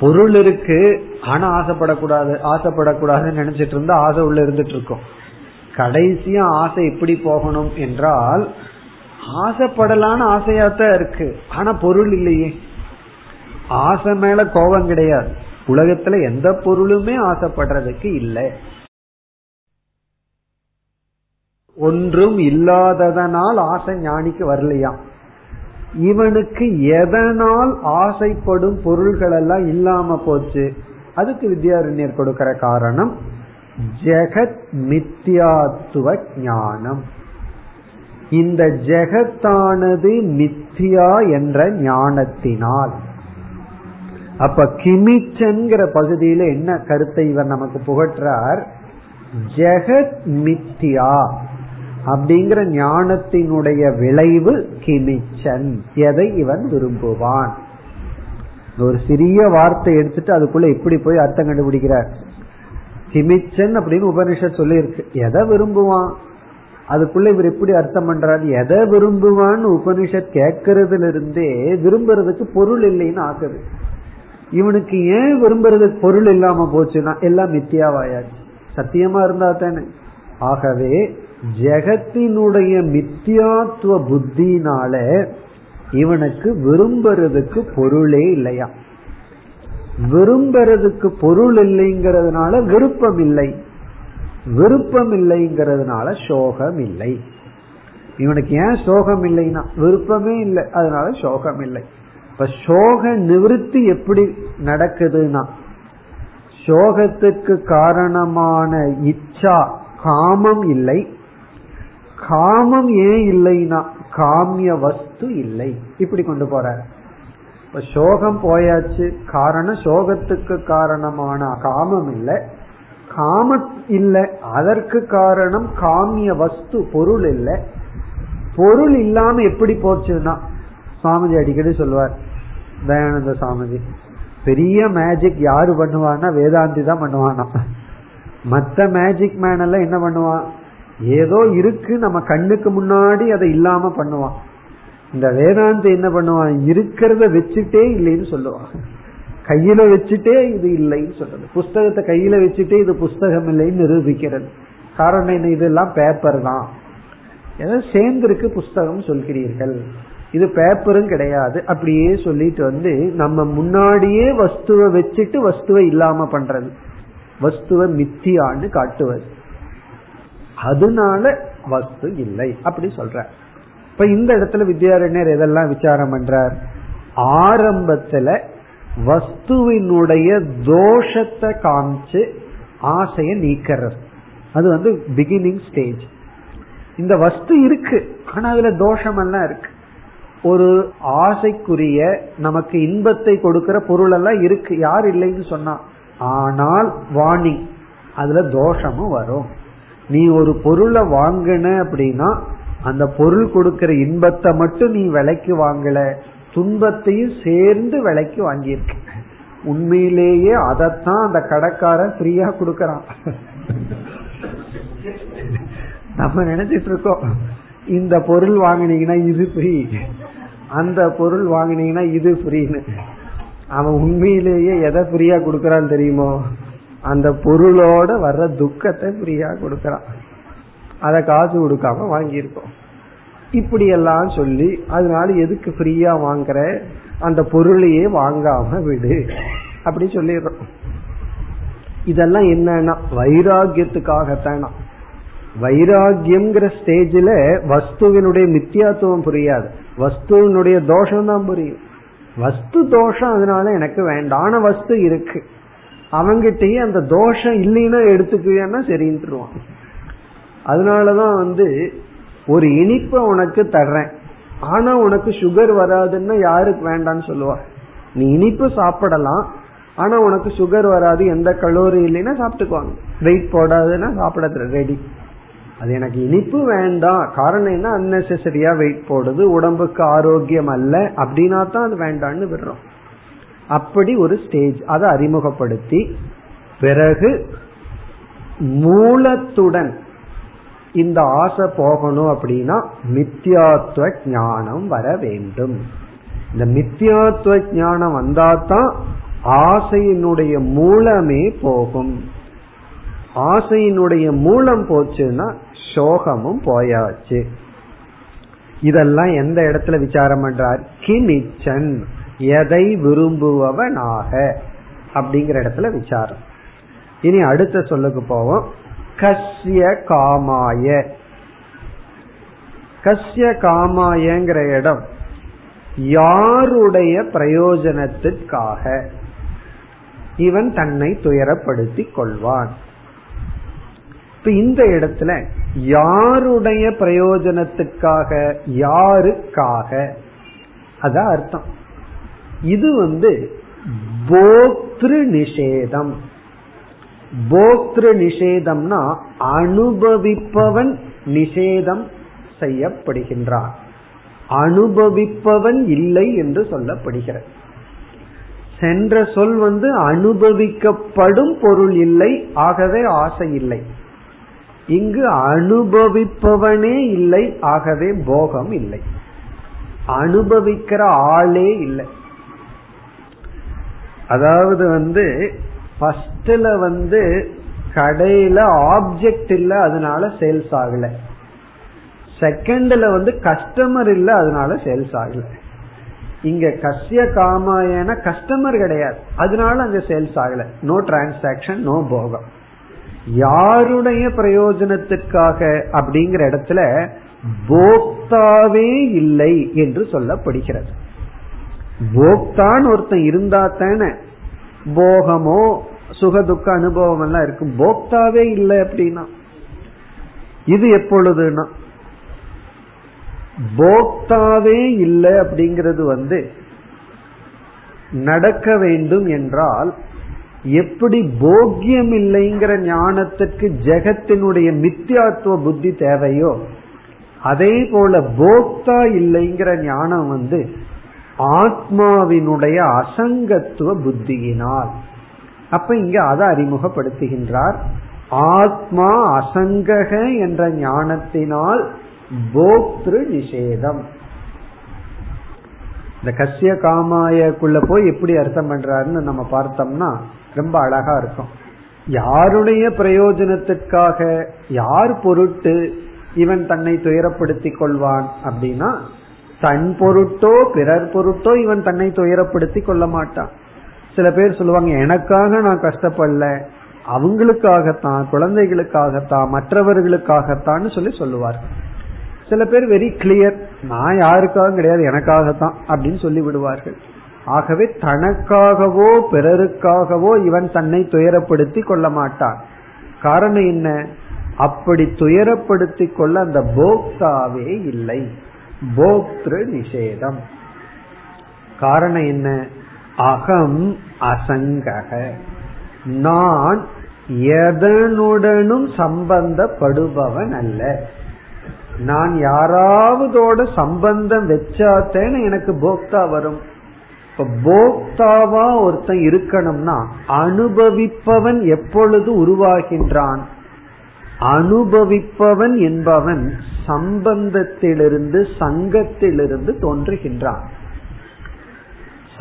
பொருள் இருக்கு ஆனா ஆசைப்படக்கூடாது ஆசைப்படக்கூடாதுன்னு நினைச்சிட்டு இருந்தா ஆசை உள்ள இருந்துட்டு இருக்கோம். கடைசியா ஆசை எப்படி போகணும் என்றால் ஆசைப்படலான்னு தான் இருக்கு. ஆனா பொருள் இல்லையே. ஆசை மேல கோபம் கிடையாது. உலகத்துல எந்த பொருளுமே ஆசைப்படுறதுக்கு இல்லை. ஒன்றும் இல்லாததனால் ஆசை ஞானிக்கு வரலையாம் இவனுக்கு எதனால் ஆசைப்படும் பொருள்கள் எல்லாம் இல்லாம போச்சு? அதுக்கு வித்யாரண்யர் கொடுக்கிற காரணம் ஜெகத் மித்யாத்துவ ஞானம். இந்த ஜெகத்தானது மித்தியா என்ற ஞானத்தினால். அப்ப கிமிச்சன்கிற பகுதியில என்ன கருத்தை இவர் நமக்கு புகற்றார் ஜெகத் மித்தியா அப்படிங்கிற ஞானத்தினுடைய விளைவு கிமிச்சன். எதை இவன் விரும்புவான்? ஒரு சிறிய வார்த்தை எடுத்துட்டு அதுக்குள்ள எப்படி போய் அர்த்தம் கண்டுபிடிக்கிறார். கிமிச்சன் அப்படின்னு உபனிஷத் சொல்லி இருக்கு எதை விரும்புவான்? அதுக்குள்ள இவர் எப்படி அர்த்தம் பண்றாரு? எதை விரும்புவான்னு உபனிஷத் கேட்கறதுல இருந்தே விரும்புறதுக்கு பொருள் இல்லைன்னு ஆக்குது. இவனுக்கு ஏன் விரும்புறதுக்கு பொருள் இல்லாம போச்சுன்னா எல்லாம் மித்தியாவாயாச்சு. சத்தியமா இருந்தா தானே. ஆகவே ஜெகத்தினுடைய மித்தியாத்துவ புத்தினால இவனுக்கு விரும்புறதுக்கு பொருளே இல்லையா? விரும்புறதுக்கு பொருள் இல்லைங்கிறதுனால விருப்பம் இல்லை விருப்பம் இல்லைங்கிறதுனால சோகம் இல்லை இவனுக்கு ஏன் சோகம் இல்லைன்னா விருப்பமே இல்லை அதனால சோகம் இல்லை இப்ப சோக நிவிருத்தி எப்படி நடக்குதுன்னா சோகத்துக்கு காரணமான இச்சா காமம் இல்லை. காமம் ஏன் இல்லைன்னா காமிய வஸ்து இல்லை. இப்படி கொண்டு போற இப்ப சோகம் போயாச்சு. காரணம் சோகத்துக்கு காரணமான காமம் இல்லை. காம இல்லை. அதற்கு காரணம் காமிய வஸ்து பொருள் இல்லை. பொருள் இல்லாம எப்படி போச்சுன்னா சாமிஜி அடிக்கடி சொல்லுவார் தயானந்த சாமிஜி பெரிய மேஜிக் யாரு பண்ணுவான்னா வேதாந்தி தான் பண்ணுவானா? மத்த மேஜிக் மேன் எல்லாம் என்ன பண்ணுவான்? ஏதோ இருக்கு நம்ம கண்ணுக்கு முன்னாடி அதை இல்லாம பண்ணுவான். இந்த வேதாந்தி என்ன பண்ணுவான் இருக்கிறத வச்சுட்டே இல்லைன்னு சொல்லுவான் கையில வச்சுட்டே இது இல்லைன்னு சொல்றது. புஸ்தகத்தை கையில வச்சுட்டே இது புஸ்தகம் இல்லைன்னு நிரூபிக்கிறது. காரணம் என்ன? இதெல்லாம் பேப்பர் தான். ஏதோ சேர்ந்திருக்கு புஸ்தகம் சொல்கிறீர்கள். இது பேப்பரும் கிடையாது. அப்படியே சொல்லிட்டு வந்து நம்ம முன்னாடியே வஸ்துவை வச்சுட்டு வஸ்துவை இல்லாம பண்றது. வஸ்துவை மித்தியான்னு காட்டுவது. அதனால வஸ்து இல்லை. அப்படி சொல்ற. இப்ப இந்த இடத்துல வித்யாரண்யர் எதெல்லாம் விசாரம் பண்றார்? ஆரம்பத்துல வஸ்துவினுடைய தோஷத்தை காமிச்சு ஆசைய நீக்கிறது. அது வந்து பிகினிங் ஸ்டேஜ் இந்த வஸ்து இருக்கு ஆனா அதுல தோஷம் எல்லாம் இருக்கு. ஒரு ஆசைக்குரிய நமக்கு இன்பத்தை கொடுக்கிற பொருள் எல்லாம் இருக்கு. யார் இல்லைன்னு சொன்னா ஆனால் வாணி. அதுல தோஷமும் வரும். நீ ஒரு பொருளை வாங்கின அப்படின்னா அந்த பொருள் கொடுக்கிற இன்பத்தை மட்டும் நீ விலைக்கு வாங்கல. துன்பத்தையும் சேர்ந்து விலைக்கு வாங்கியிருக்க. உண்மையிலேயே அதைத்தான் அந்த கடைக்காரன் ஃப்ரீயா கொடுக்கறான். நம்ம நினைச்சிட்டு இருக்கோம். இந்த பொருள் வாங்கினீங்கன்னா இது ஃப்ரீ அந்த பொருள் வாங்கினீங்கன்னா இது ஃப்ரீன்னு அவன் உண்மையிலேயே எதை ஃப்ரீயா கொடுக்கறான்னு தெரியுமோ? அந்த பொருளோட வர்ற துக்கத்தை ஃப்ரீயா கொடுக்கறான். அதை காசு கொடுக்காம வாங்கியிருக்கோம். இப்படி எல்லாம் சொல்லி அதனால எதுக்கு ஃப்ரீயா வாங்குற? அந்த பொருளையே வாங்காம விடு. அப்படி சொல்லிடுறோம். இதெல்லாம் என்னன்னா வைராகியத்துக்காகத்தானா வைராகியம்ங்கிற ஸ்டேஜில் வஸ்துவினுடைய மித்தியாத்துவம் புரியாது. வஸ்துவினுடைய தோஷம் தான் புரியும். வஸ்து தோஷம் அதனால எனக்கு வேண்டான வஸ்து இருக்கு. அவங்கிட்டயே அந்த தோஷம் இல்லைன்னா எடுத்துக்குவேன்னா சரின்ட்டுருவான். அதனாலதான் வந்து ஒரு இனிப்பை உனக்கு தர்றேன். ஆனா உனக்கு சுகர் வராதுன்னா யாருக்கு வேண்டான்னு சொல்லுவா? நீ இனிப்பு சாப்பிடலாம். ஆனா உனக்கு சுகர் வராது எந்த கலோரி இல்லைன்னா சாப்பிட்டுக்குவாங்க. வெயிட் போடாதுன்னா சாப்பிட ரெடி அது எனக்கு இனிப்பு வேண்டாம். காரணம் என்ன? அன்னெசரியா வெயிட் போடுது. உடம்புக்கு ஆரோக்கியம் அல்ல. அப்படின்னா தான் அது வேண்டான்னு விடுறோம். அப்படி ஒரு ஸ்டேஜ் அதை அறிமுகப்படுத்தி பிறகு மூலத்துடன் இந்த ஆசை போகணும் அப்படின்னா மித்யாத்துவ ஞானம் வர வேண்டும். இந்த மித்யாத்துவ ஞானம் வந்தாதான் ஆசையினுடைய மூலமே போகும். ஆசையினுடைய மூலம் போச்சுன்னா சோகமும் போயாச்சு. இதெல்லாம் எந்த இடத்துல விசாரம் பண்றார்? கிமிச்சன் எதை விரும்புவவனாக அப்படிங்கிற இடத்துல விசாரம். இனி அடுத்த சொல்லுக்கு போவோம். கஸ்ய காமாய. கஸ்ய காமாயங்கிற இடம் யாருடைய பிரயோஜனத்திற்காக இவன் தன்னை துயரப்படுத்திக் கொள்வான். இப்ப இந்த இடத்துல யாருடைய பிரயோஜனத்துக்காக யாருக்காக? அதான் அர்த்தம். இது வந்து போக்திரு நிஷேதம் போக்திரு நிஷேதம்னா அனுபவிப்பவன் நிஷேதம் செய்யப்படுகின்றான் அனுபவிப்பவன் இல்லை என்று சொல்லப்படுகிறது. சென்ற சொல் வந்து அனுபவிக்கப்படும் பொருள் இல்லை ஆகவே ஆசை இல்லை. இங்கு அனுபவிப்பவனே இல்லை ஆகவே போகம் இல்லை. அனுபவிக்கிற ஆளே இல்லை. அதாவது வந்து ஃபர்ஸ்ட்ல வந்து கடையில ஆப்ஜெக்ட் இல்ல அதனால சேல்ஸ் ஆகல. செகண்ட்ல வந்து கஸ்டமர் இல்ல அதனால சேல்ஸ் ஆகல. இங்க கசிய காமாயன கஸ்டமர் கிடையாது. அதனால அங்க சேல்ஸ் ஆகல. நோ டிரான்சாக்சன் நோ போகம். யாருடைய பிரயோஜனத்துக்காக அப்படிங்கிற இடத்துல போக்தாவே இல்லை என்று சொல்லப்படுகிறது. போக்தான் ஒருத்தன் இருந்தா தானே போகமோ சுகதுக்க அனுபவம் எல்லாம் இருக்கும் போக்தாவே இல்லை அப்படின்னா. இது எப்பொழுதுனா போக்தாவே இல்லை அப்படிங்கிறது வந்து நடக்க வேண்டும் என்றால் எப்படி போக்கியம் இல்லைங்கிற ஞானத்துக்கு ஜெகத்தினுடைய மித்தியாத்துவ புத்தி தேவையோ அதே போல போக்தா இல்லைங்கிற ஞானம் வந்து ஆத்மாவினுடைய அசங்கத்துவ புத்தியினால். அப்ப இங்க அதை அறிமுகப்படுத்துகின்றார். ஆத்மா அசங்கக என்ற ஞானத்தினால் போக்திரு நிஷேதம். இந்த கசிய காமாயக்குள்ள போய் எப்படி அர்த்தம் பண்றாருன்னு நம்ம பார்த்தோம்னா ரொம்ப அழகா இருக்கும். யாருடைய பிரயோஜனத்துக்காக யார் பொருட்டு இவன் தன்னை துயரப்படுத்தி கொள்வான் அப்படின்னா தன் பொருட்டோ பிறர் பொருட்டோ இவன் தன்னை துயரப்படுத்தி கொள்ள மாட்டான். சில பேர் சொல்லுவாங்க எனக்காக நான் கஷ்டப்படல. அவங்களுக்காகத்தான் குழந்தைகளுக்காகத்தான் மற்றவர்களுக்காகத்தான் சொல்லி சொல்லுவார். சில பேர் வெரி கிளியர் நான் யாருக்காகவும் கிடையாது எனக்காகத்தான் அப்படின்னு சொல்லி விடுவார்கள். ஆகவே தனக்காகவோ பிறருக்காகவோ இவன் தன்னை துயரப்படுத்தி கொள்ள மாட்டான். காரணம் என்ன? அப்படி துயரப்படுத்தி கொள்ள அந்த போக்தாவே இல்லை. போக்திரு நிஷேதம். காரணம் என்ன? அகம் அசங்கக. நான் எதனுடனும் சம்பந்தப்படுபவன் அல்ல நான் யாராவதோட சம்பந்தம் வச்சாத்தேன்னு எனக்கு போக்தா வரும். இப்ப போக்தாவா ஒருத்தன் இருக்கணும்னா அனுபவிப்பவன் எப்பொழுது உருவாகின்றான்? அனுபவிப்பவன் என்பவன் சம்பந்தத்திலிருந்து சங்கத்திலிருந்து தோன்றுகின்றான்.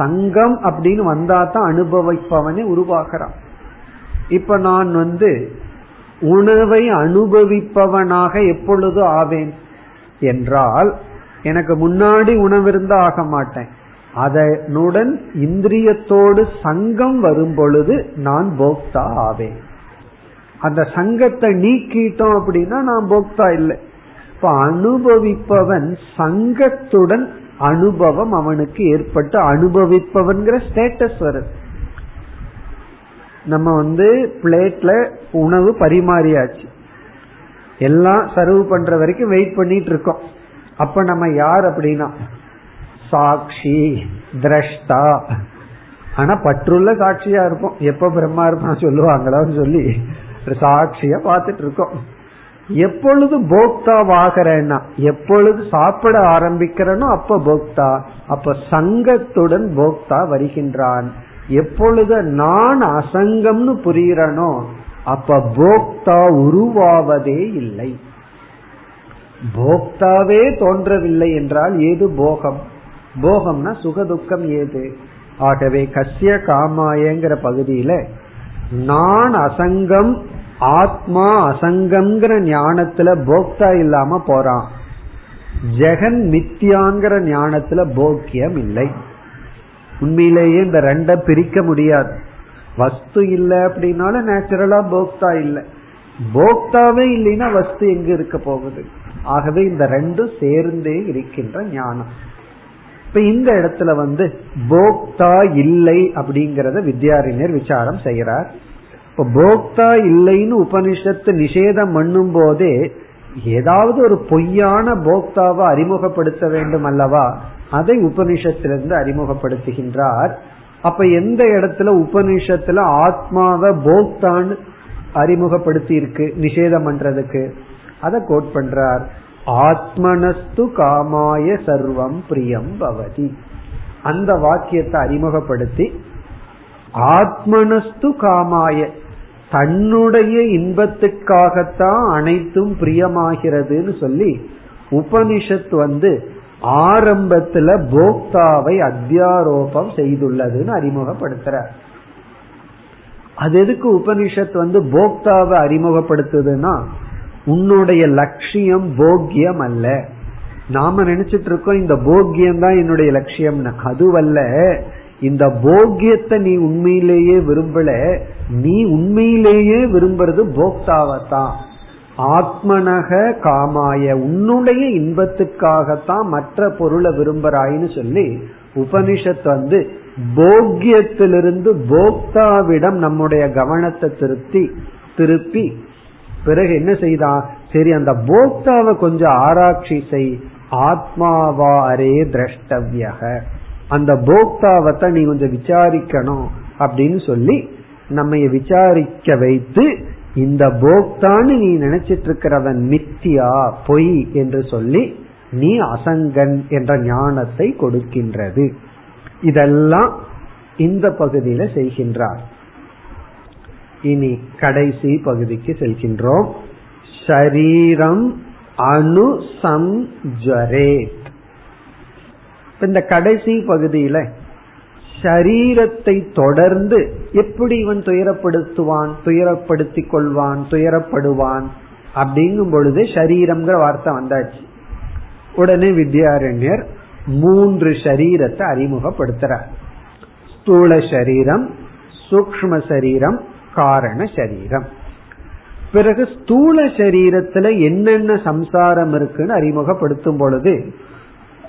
சங்கம் அப்படின்னு வந்தா தான் அனுபவிப்பவனே உருவாகிறான் இப்ப நான் வந்து உணவை அனுபவிப்பவனாக எப்பொழுது ஆவேன்? என்றால் எனக்கு முன்னாடி உணவு இருந்தா ஆக மாட்டேன். அதனுடன் இந்திரியத்தோடு சங்கம் வரும் பொழுது நான் போக்தா ஆவேன். அந்த சங்கத்தை நீக்கிட்டோம் அப்படின்னா நான் போக்தா இல்லை. இப்ப அனுபவிப்பவன் சங்கத்துடன் அனுபவம் அவனுக்கு ஏற்பட்டு அனுபவிப்பவன்கிற ஸ்டேட்டஸ் வருது நம்ம வந்து பிளேட்ல உணவு பரிமாறியாச்சு. எல்லாம் சர்வ் பண்ற வரைக்கும் வெயிட் பண்ணிட்டு இருக்கோம் அப்ப நம்ம யார் அப்படின்னா? சாட்சி திரஷ்டா. ஆனா பற்றுள்ள சாட்சியா இருப்போம். எப்ப பிரம்மா இருப்பான் சொல்லுவாங்களான்னு சொல்லி சாட்சியா பார்த்துட்டு இருக்கோம் எப்பொழுது போக்தா வாகிறேன்னா எப்பொழுது சாப்பிட ஆரம்பிக்கிறனோ அப்ப போக்தா அப்ப சங்கத்துடன் போக்தா வருகின்றான். எப்பொழுது நான் அசங்கம்னு புரியறனோ அப்ப போக்தா உருவாவதே இல்லை. போக்தாவே தோன்றவில்லை என்றால் ஏது போகம்? போகம்னா சுகதுக்கம் ஏது? ஆகவே கசிய காமாயங்கிற பகுதியில நான் அசங்கம் ஆத்மா அசங்கம்ங்கிற ஞானத்துல போக்தா இல்லாம போறான். ஜெகன் மித்தியாங்கிற ஞானத்துல போக்கியம் இல்லை. உண்மையிலேயே இந்த ரெண்ட பிரிக்க முடியாது. வஸ்து இல்லை அப்படின்னாலும் நேச்சுரலா போக்தா இல்லை. போக்தாவே இல்லைன்னா வஸ்து எங்க இருக்க போகுது? ஆகவே இந்த ரெண்டும் சேர்ந்தே இருக்கின்ற ஞானம். இப்ப இந்த இடத்துல வந்து போக்தா இல்லை அப்படிங்கறத வித்யாரிஞர் விசாரம் செய்யறார் இப்ப போக்தா இல்லைன்னு உபனிஷத்து நிஷேதம் பண்ணும் போதே ஏதாவது ஒரு பொய்யான போக்தாவை அறிமுகப்படுத்த வேண்டும் அல்லவா? அதை உபனிஷத்திலிருந்து அறிமுகப்படுத்துகின்றார். அப்ப எந்த இடத்துல உபனிஷத்துல ஆத்மாவை போக்தான்னு அறிமுகப்படுத்தி இருக்கு நிஷேதம் பண்றதுக்கு? அதை கோட் பண்றார். ஆத்மனஸ்து காமாய சர்வம் பிரியம் பவதி. அந்த வாக்கியத்தை அறிமுகப்படுத்தி ஆத்மனஸ்து காமாய தன்னுடைய இன்பத்துக்காகத்தான் அனைத்தும் பிரியமாகிறதுன்னு சொல்லி உபனிஷத் வந்து ஆரம்பத்துல போக்தாவை அத்தியாரோபம் செய்துள்ளதுன்னு அறிமுகப்படுத்துறார். அது எதுக்கு உபனிஷத் வந்து போக்தாவை அறிமுகப்படுத்துதுன்னா உன்னுடைய லட்சியம் போக்கியம் அல்ல. நாம நினைச்சிட்டு இருக்கோம் இந்த போக்கியம் தான் என்னுடைய லட்சியம்னு. அதுவல்ல. இந்த போக்கியத்தை நீ உண்மையிலேயே விரும்பல நீ உண்மையிலேயே விரும்புறது போக்தாவத்தான். ஆத்மனக காமாய உன்னுடைய இன்பத்துக்காகத்தான் மற்ற பொருளை விரும்புறாயின்னு சொல்லி உபனிஷத் வந்து போக்கியத்திலிருந்து போக்தாவிடம் நம்முடைய கவனத்தை திருப்தி திருப்பி பிறகு என்ன செய்தான் சரி அந்த போக்தாவை கொஞ்சம் ஆராய்ச்சி செய். ஆத்மாவா அரே திரஷ்டவியக. அந்த போக்தாவத்தை நீ கொஞ்சம் விசாரிக்கணும் அப்படின்னு சொல்லி நம்ம விசாரிக்க வைத்து இந்த போக்தான்னு நீ நினைச்சிட்டு இருக்கிறவன் மித்தியா பொய் என்று சொல்லி நீ அசங்கன் என்ற ஞானத்தை கொடுக்கின்றது. இதெல்லாம் இந்த பகுதியில செய்கின்றார். இனி கடைசி பகுதிக்கு செல்கின்றோம். ஷரீரம் அனுசம்ஜரேத் இந்த கடைசி பகுதியில சரீரத்தை தொடர்ந்து எப்படி இவன் துயரப்படுத்துவான் துயரப்படுத்திக் கொள்வான் துயரப்படுவான் அப்படிங்கும் பொழுது சரீரம்ங்கிற வார்த்தை வந்தாச்சு. உடனே வித்யாரண்யர் மூன்று சரீரத்தை அறிமுகப்படுத்துறார். ஸ்தூல சரீரம் சூக்ம சரீரம் காரண சரீரம் பிறகு ஸ்தூல சரீரத்துல என்னென்ன சம்சாரம் இருக்குன்னு அறிமுகப்படுத்தும் பொழுது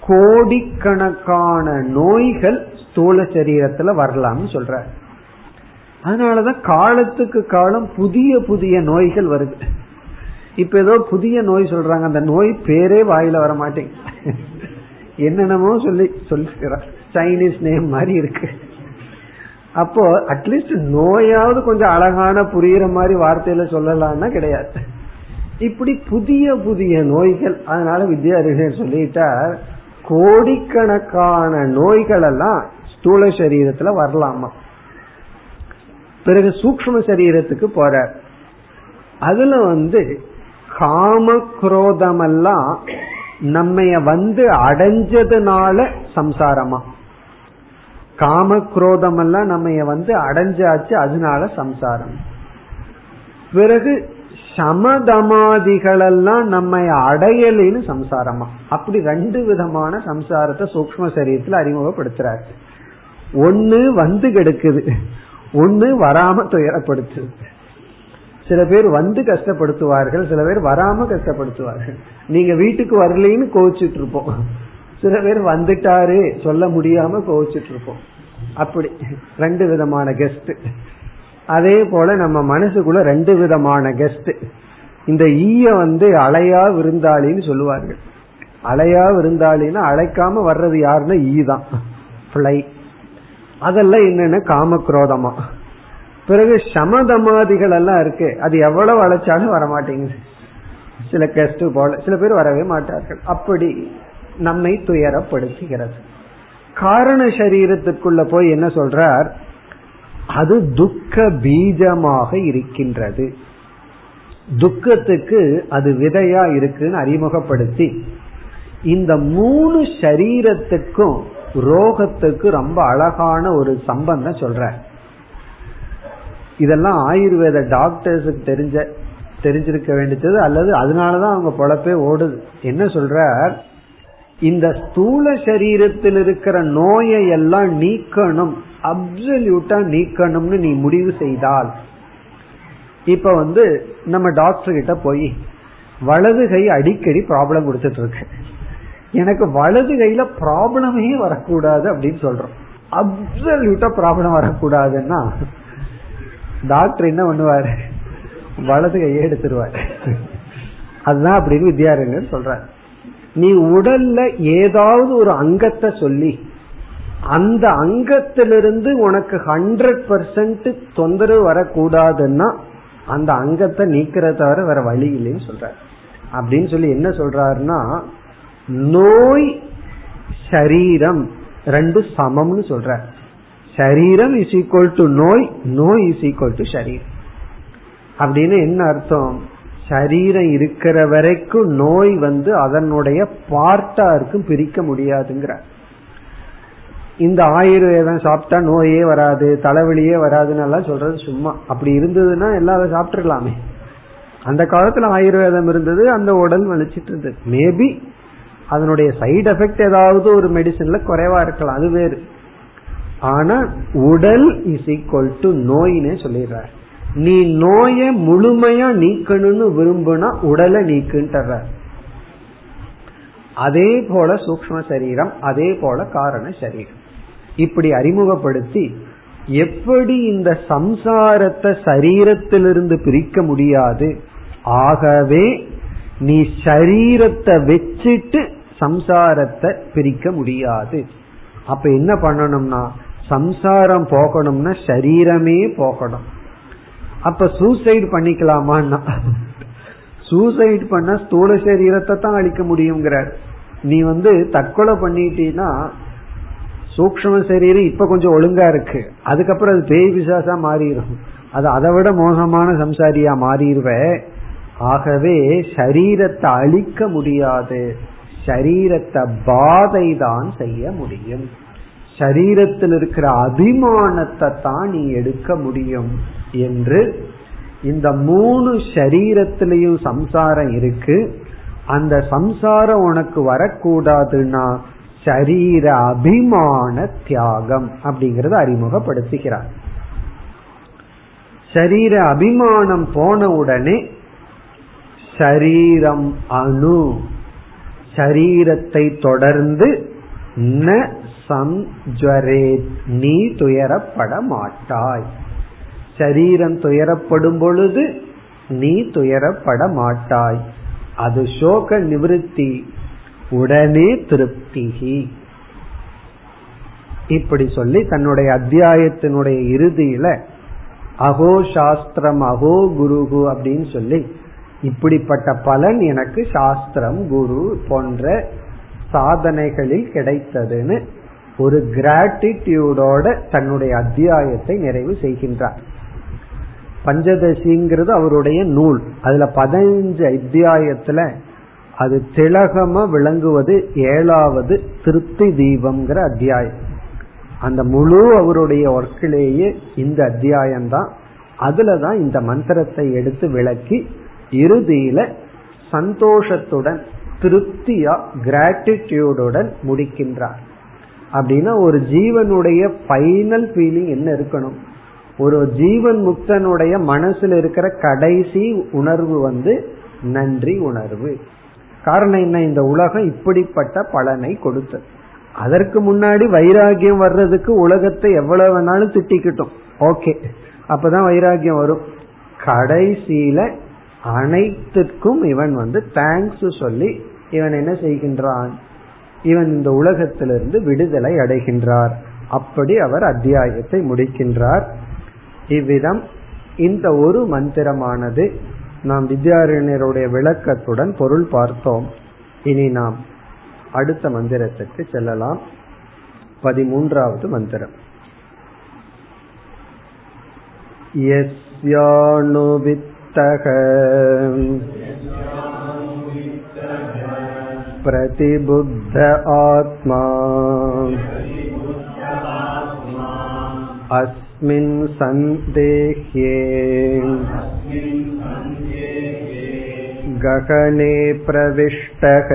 கோடிக்கணக்கான நோய்கள் ஸ்தூல சரீரத்துல வரலாம்னு சொல்ற. அதனாலதான் காலத்துக்கு காலம் புதிய புதிய நோய்கள் வருது. இப்ப ஏதோ புதிய நோய் சொல்றாங்க. அந்த நோய் பேரே வாயில வர மாட்டேங்குது என்னென்னமோ சொல்லி சொல்லிக்கிறார் சைனீஸ் நேம் மாதிரி இருக்கு. அப்போ அட்லீஸ்ட் நோயாவது கொஞ்சம் அழகான புரியுற மாதிரி வார்த்தையில சொல்லலாம்னா கிடையாது. இப்படி புதிய புதிய நோய்கள். அதனால வித்யாரிகள் சொல்லிட்டார் கோடிக்கணக்கான நோய்கள் எல்லாம் ஸ்தூல சரீரத்துல வரலாமா? பிறகு சூக்ம சரீரத்துக்கு போற அதுல வந்து காம குரோதமெல்லாம் நம்மைய வந்து அடைஞ்சதுனால சம்சாரமா? காம குரோதம் எல்லாம் நம்ம வந்து அடைஞ்சாச்சு அதனால சம்சாரம். பிறகு சமதமாதிகளெல்லாம் நம்ம அடையலின்னு சம்சாரமா. அப்படி ரெண்டு விதமான சம்சாரத்தை சூக்ம சரீரத்தில் அறிமுகப்படுத்துறாரு. ஒன்னு வந்து கெடுக்குது. ஒன்னு வராம துயரப்படுத்துது. சில பேர் வந்து கஷ்டப்படுத்துவார்கள் சில பேர் வராம கஷ்டப்படுத்துவார்கள். நீங்க வீட்டுக்கு வரலைன்னு கோவிச்சுட்டு இருப்போம் சில பேர் வந்துட்டாரு சொல்ல முடியாம கோவிச்சுட்டு இருப்போம் அப்படி ரெண்டு விதமான கெஸ்ட் அதே போல நம்ம மனசுக்குள்ள ரெண்டு விதமான கெஸ்ட் இந்த ஈய வந்து அலையா விருந்தாளின்னு சொல்லுவார்கள். அலையா விருந்தாளின்னா அழைக்காம வர்றது யாருன்னா ஈ தான் பிளை அதெல்லாம் என்னென்ன? காமக்ரோதமா. பிறகு சமதமாதிகள் எல்லாம் இருக்கு. அது எவ்வளவு அழைச்சாலும் வரமாட்டேங்குது. சில கெஸ்ட் போல. சில பேர் வரவே மாட்டார்கள். அப்படி நம்மை துயரப்படுத்துகிறது. காரண சரீரத்துக்குள்ள போய் என்ன சொல்றார்? அது துக்க பீஜமாக இருக்கின்றது. துக்கத்துக்கு அது விதையா இருக்குன்னு அறிமுகப்படுத்தி இந்த மூணு சரீரத்துக்கும் ரோகத்துக்கு ரொம்ப அழகான ஒரு சம்பந்தம் சொல்ற. இதெல்லாம் ஆயுர்வேத டாக்டர்ஸுக்கு தெரிஞ்ச தெரிஞ்சிருக்க வேண்டியது அல்லது அதனாலதான் அவங்க பொழப்பே ஓடுது. என்ன சொல்ற இந்த ஸ்தூல சரீரத்தில் இருக்கிற நோயை எல்லாம் நீக்கணும். அப்சல்யூட்டா நீக்கணும்னு நீ முடிவு செய்தால் இப்ப வந்து நம்ம டாக்டர் கிட்ட போய் வலது கை அடிக்கடி ப்ராப்ளம் கொடுத்துட்டு இருக்கு எனக்கு வலது கையில ப்ராப்ளமே வரக்கூடாது அப்படின்னு சொல்றோம். அப்சல்யூட்டா ப்ராப்ளம் வரக்கூடாதுன்னா டாக்டர் என்ன பண்ணுவாரு? வலது கையை எடுத்துருவாரு. அதுதான் அப்படின்னு வித்யாரண்யர் சொல்றாரு. நீ உடல்ல ஏதாவது ஒரு அங்கத்தை சொல்லி அந்த அங்கத்திலிருந்து உனக்கு ஹண்ட்ரட் பர்சன்ட் தொந்தரவு வரக்கூடாதுன்னா அந்த அங்கத்தை நீக்கிறத தவிர வேற வழி இல்லைன்னு சொல்ற அப்படின்னு சொல்லி என்ன சொல்றாருன்னா நோய் சரீரம் ரெண்டு சமம்னு சொல்ற சரீரம் இஸ் ஈக்குவல் டு நோய் நோய் இஸ் ஈக்குவல் டு சரீரம். அப்படின்னு என்ன அர்த்தம்? சரீரம் இருக்கிற வரைக்கும் நோய் வந்து அதனுடைய பார்ட்டா இருக்கும் பிரிக்க முடியாதுங்கிற இந்த ஆயுர்வேதம் சாப்பிட்டா நோயே வராது தலைவலியே வராதுன்னு எல்லாம் சொல்றது சும்மா. அப்படி இருந்ததுன்னா எல்லாரும் சாப்பிட்டுருக்கலாமே அந்த காலத்துல ஆயுர்வேதம் இருந்தது அந்த உடல் வலிச்சிட்டு இருந்தது. மேபி அதனுடைய சைடு எஃபெக்ட் ஏதாவது ஒரு மெடிசன்ல குறைவா இருக்கலாம் அது வேறு. ஆனா உடல் இஸ் ஈக்வல் டு நோயினே சொல்லிடுறார். நீ நோய முழுமையா நீக்கணும்னு விரும்புனா உடலை நீக்குன்ற அதே போல சூக்ம சரீரம் அதே போல காரண சரீரம். இப்படி அறிமுகப்படுத்தி எப்படி இந்த சம்சாரத்தை சரீரத்திலிருந்து பிரிக்க முடியாது? ஆகவே நீ சரீரத்தை வச்சுட்டு சம்சாரத்தை பிரிக்க முடியாது. அப்ப என்ன பண்ணணும்னா சம்சாரம் போகணும்னா சரீரமே போகணும். அப்ப சூசைட் பண்ணிக்கலாமான்னா? சூசைட் பண்ண ஸ்தூல சரீரத்தை தான் அழிக்க முடியுங்கிறார் நீ வந்து தற்கொலை பண்ணிட்டீன்னா சூக்ம சரீரம் இப்ப கொஞ்சம் ஒழுங்கா இருக்கு. அதுக்கப்புறம் அது பேய் பிசாசா மாறிடும் அது அதை விட மோசமான சம்சாரியா மாறிடுவ ஆகவே சரீரத்தை அழிக்க முடியாது. சரீரத்தை பாதை தான் செய்ய முடியும். சரீரத்தில் இருக்கிற அபிமானத்தை தான் நீ எடுக்க முடியும் என்று இந்த மூணு சரீரத்திலையும் சம்சாரம் இருக்கு. அந்த சம்சாரம் உனக்கு வரக்கூடாதுன்னா சரீர அபிமான தியாகம் அப்படிங்கறத அறிமுகப்படுத்துகிறார். சரீர அபிமானம் போன உடனே சரீரம் அணு சரீரத்தை தொடர்ந்து ந சம்ஜரே நீ துயரப்பட மாட்டாய். சரீரம் துயரப்படும் பொழுது நீ துயரப்பட மாட்டாய். அது சோக நிவிருத்தி உடனே திருப்திகி இப்படி சொல்லி தன்னுடைய அத்தியாயத்தினுடைய இறுதியில அகோ சாஸ்திரம் அகோ குருகு அப்படின்னு சொல்லி இப்படிப்பட்ட பலன் எனக்கு சாஸ்திரம் குரு போன்ற சாதனைகளில் கிடைத்ததுன்னு ஒரு கிராட்டிடியூடோட தன்னுடைய அத்தியாயத்தை நிறைவு செய்கின்றார். பஞ்சதசிங்கிறது அவருடைய நூல். அதுல பதினஞ்சு அத்தியாயத்துல அது திலகமா விளங்குவது ஏழாவது திருப்தி தீபம்ங்கிற அத்தியாயம். அந்த முழு அவருடைய ஒர்க்கிலேயே இந்த அத்தியாயம் தான் அதுலதான் இந்த மந்திரத்தை எடுத்து விளக்கி இறுதியில சந்தோஷத்துடன் திருப்தியா கிராட்டிடியூடுடன் முடிக்கின்றார். அப்படின்னா ஒரு ஜீவனுடைய ஃபைனல் ஃபீலிங் என்ன இருக்கணும்? ஒரு ஜீவன் முக்தனுடைய மனசுல இருக்கிற கடைசி உணர்வு வந்து நன்றி உணர்வு. காரணம் என்ன? இந்த உலகம் இப்படிப்பட்ட பலனை கொடுத்தது அதற்கு முன்னாடி வைராகியம் வர்றதுக்கு உலகத்தை எவ்வளவு வேணாலும் திட்டிக்கிட்டோம். ஓகே. அப்பதான் வைராகியம் வரும். கடைசியில அனைத்திற்கும் இவன் வந்து தேங்க்ஸ் சொல்லி இவன் என்ன செய்கின்றான்? இவன் இந்த உலகத்திலிருந்து விடுதலை அடைகின்றார். அப்படி அவர் அத்தியாயத்தை முடிக்கின்றார். இவ்விதம் இந்த ஒரு மந்திரமானது நாம் வித்யாரண்யருடைய விளக்கத்துடன் பொருள் பார்த்தோம். இனி நாம் அடுத்த மந்திரத்துக்கு செல்லலாம். பதிமூன்றாவது மந்திரம். यस्यानुवित्तः प्रतिबुद्ध आत्मा अस्मिन् सन्देह्ये गगने प्रविष्टः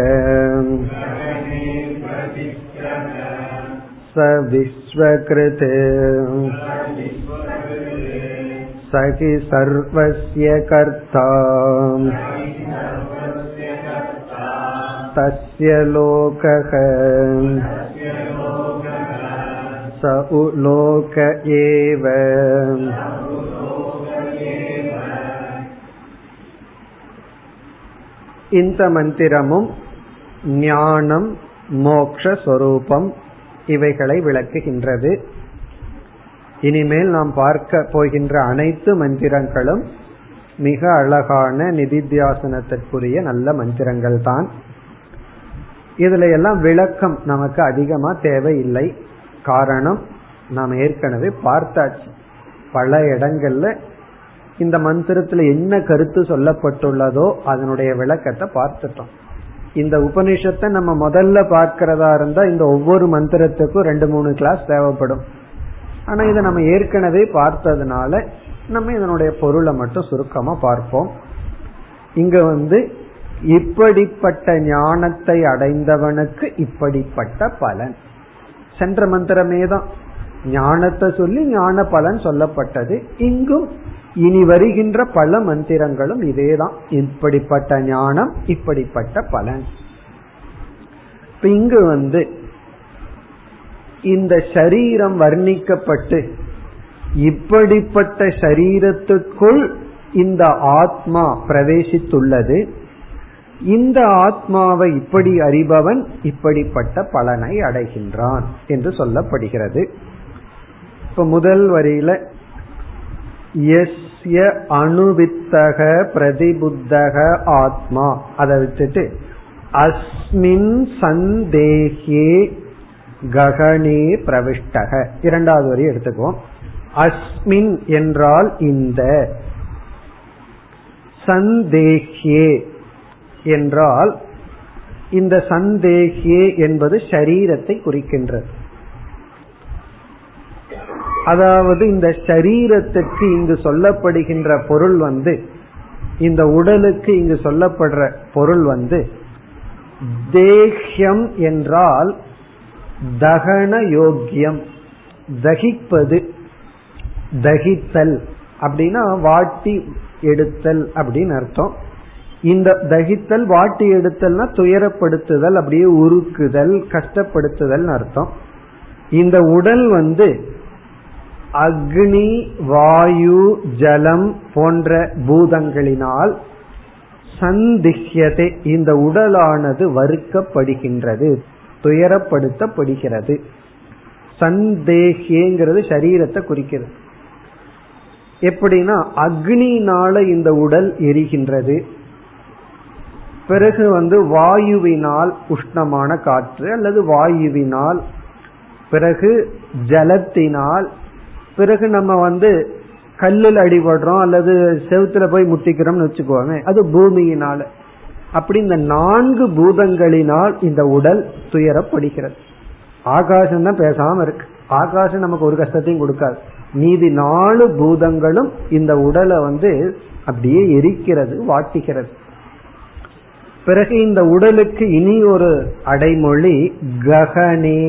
स विश्वकृत् स हि सर्वस्य कर्ता तस्य लोकः स उलोक एव இந்த மந்திரமும் ஞானம் மோக்ஷஸ்வரூபம் இவைகளை விளக்குகின்றது இனிமேல் நாம் பார்க்க போகின்ற அனைத்து மந்திரங்களும் மிக அழகான நிதித்தியாசனத்திற்குரிய நல்ல மந்திரங்கள் தான் இதுல எல்லாம் விளக்கம் நமக்கு அதிகமா தேவையில்லை காரணம் நாம் ஏற்கனவே பார்த்தாச்சு. பல இடங்கள்ல இந்த மந்திரத்துல என்ன கருத்து சொல்லப்பட்டுள்ளதோ அதனுடைய விளக்கத்தை பார்த்துட்டோம். இந்த உபனிஷத்தை நம்ம முதல்ல பார்க்கிறதா இருந்தா இந்த ஒவ்வொரு மந்திரத்துக்கும் ரெண்டு மூணு கிளாஸ் தேவைப்படும். ஆனா இதை நம்ம ஏற்கனவே பார்த்ததுனால நம்ம இதனுடைய பொருளை மட்டும் சுருக்கமா பார்ப்போம். இங்க வந்து இப்படிப்பட்ட ஞானத்தை அடைந்தவனுக்கு இப்படிப்பட்ட பலன். சென்ற மந்திரமே தான் ஞானத்தை சொல்லி ஞான பலன் சொல்லப்பட்டது. இங்கும் இனி வருகின்ற பல மந்திரங்களும் இதேதான். இப்படிப்பட்ட ஞானம் இப்படிப்பட்ட பலன். இங்கு வந்து இந்த சரீரம் வர்ணிக்கப்பட்டு இப்படிப்பட்ட சரீரத்துக்குள் இந்த ஆத்மா பிரவேசித்துள்ளது. இந்த ஆத்மாவை இப்படி அறிபவன் இப்படிப்பட்ட பலனை அடைகின்றான் என்று சொல்லப்படுகிறது. இப்ப முதல் வரியில எஸ்ய அணுவித்தக பிரதிபுத்தக ஆத்மா. அதை விட்டுட்டு அஸ்மின் சந்தேகே ககனே பிரவிஷ்டக. இரண்டாவது வரி எடுத்துக்குவோம். அஸ்மின் என்றால் இந்த. சந்தேகியே என்றால் இந்த சந்தேகியே என்பது சரீரத்தை குறிக்கின்றது. அதாவது இந்த சரீரத்துக்கு இங்கு சொல்லப்படுகின்ற பொருள் வந்து இந்த உடலுக்கு இங்கு சொல்லப்படுற பொருள் வந்து தேஹ்யம் என்றால் தகன யோக்கியம் தகிப்பது தகித்தல் அப்படின்னா வாட்டி எடுத்தல் அப்படின்னு அர்த்தம். இந்த தகித்தல் வாட்டி எடுத்தல்னா துயரப்படுத்துதல் அப்படியே உருக்குதல் கஷ்டப்படுத்துதல் அர்த்தம். இந்த உடல் வந்து அக்னி வாயு ஜலம் போன்ற பூதங்களினால் சந்திஹ்யதே இந்த உடலானது வறுக்கப்படுகின்றது துயரப்படுத்தப்படுகிறது. சந்தேகியங்கிறது சரீரத்தை குறிக்கிறது. எப்படின்னா அக்னினால இந்த உடல் எரிகின்றது. பிறகு வந்து வாயுவினால் உஷ்ணமான காற்று அல்லது வாயுவினால் பிறகு ஜலத்தினால் பிறகு நம்ம வந்து கல்லில் அடிபடுறோம் அல்லது செவுத்துல போய் முட்டிக்கிறோம்னு வச்சுக்கோமே அது பூமியினால. அப்படி இந்த நான்கு பூதங்களினால் இந்த உடல் துயரப்படுகிறது. ஆகாசம் தான் பேசாம இருக்கு. ஆகாசம் நமக்கு ஒரு கஷ்டத்தையும் கொடுக்காது. மீதி நாலு பூதங்களும் இந்த உடலை வந்து அப்படியே எரிக்கிறது வாட்டிக்கிறது. பிறகு இந்த உடலுக்கு இனி ஒரு அடைமொழி ககனே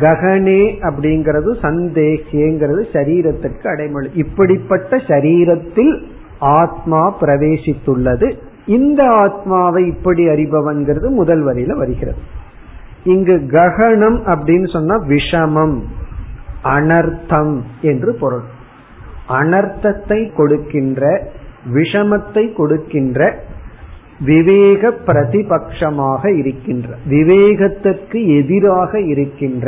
ககனே அப்படிங்கிறது சந்தேகங்கிறது சரீரத்திற்கு அடைமொழி. இப்படிப்பட்ட சரீரத்தில் ஆத்மா பிரவேசித்துள்ளது. இந்த ஆத்மாவை இப்படி அறிபவன்கிறது முதல் வரியில வருகிறது. இங்கு ககனம் அப்படின்னு சொன்னா விஷமம் அனர்த்தம் என்று பொருள். அனர்த்தத்தை கொடுக்கின்ற விஷமத்தை கொடுக்கின்ற விவேக பிரதிபக்ஷமாக இருக்கின்ற விவேகத்திற்கு எதிராக இருக்கின்ற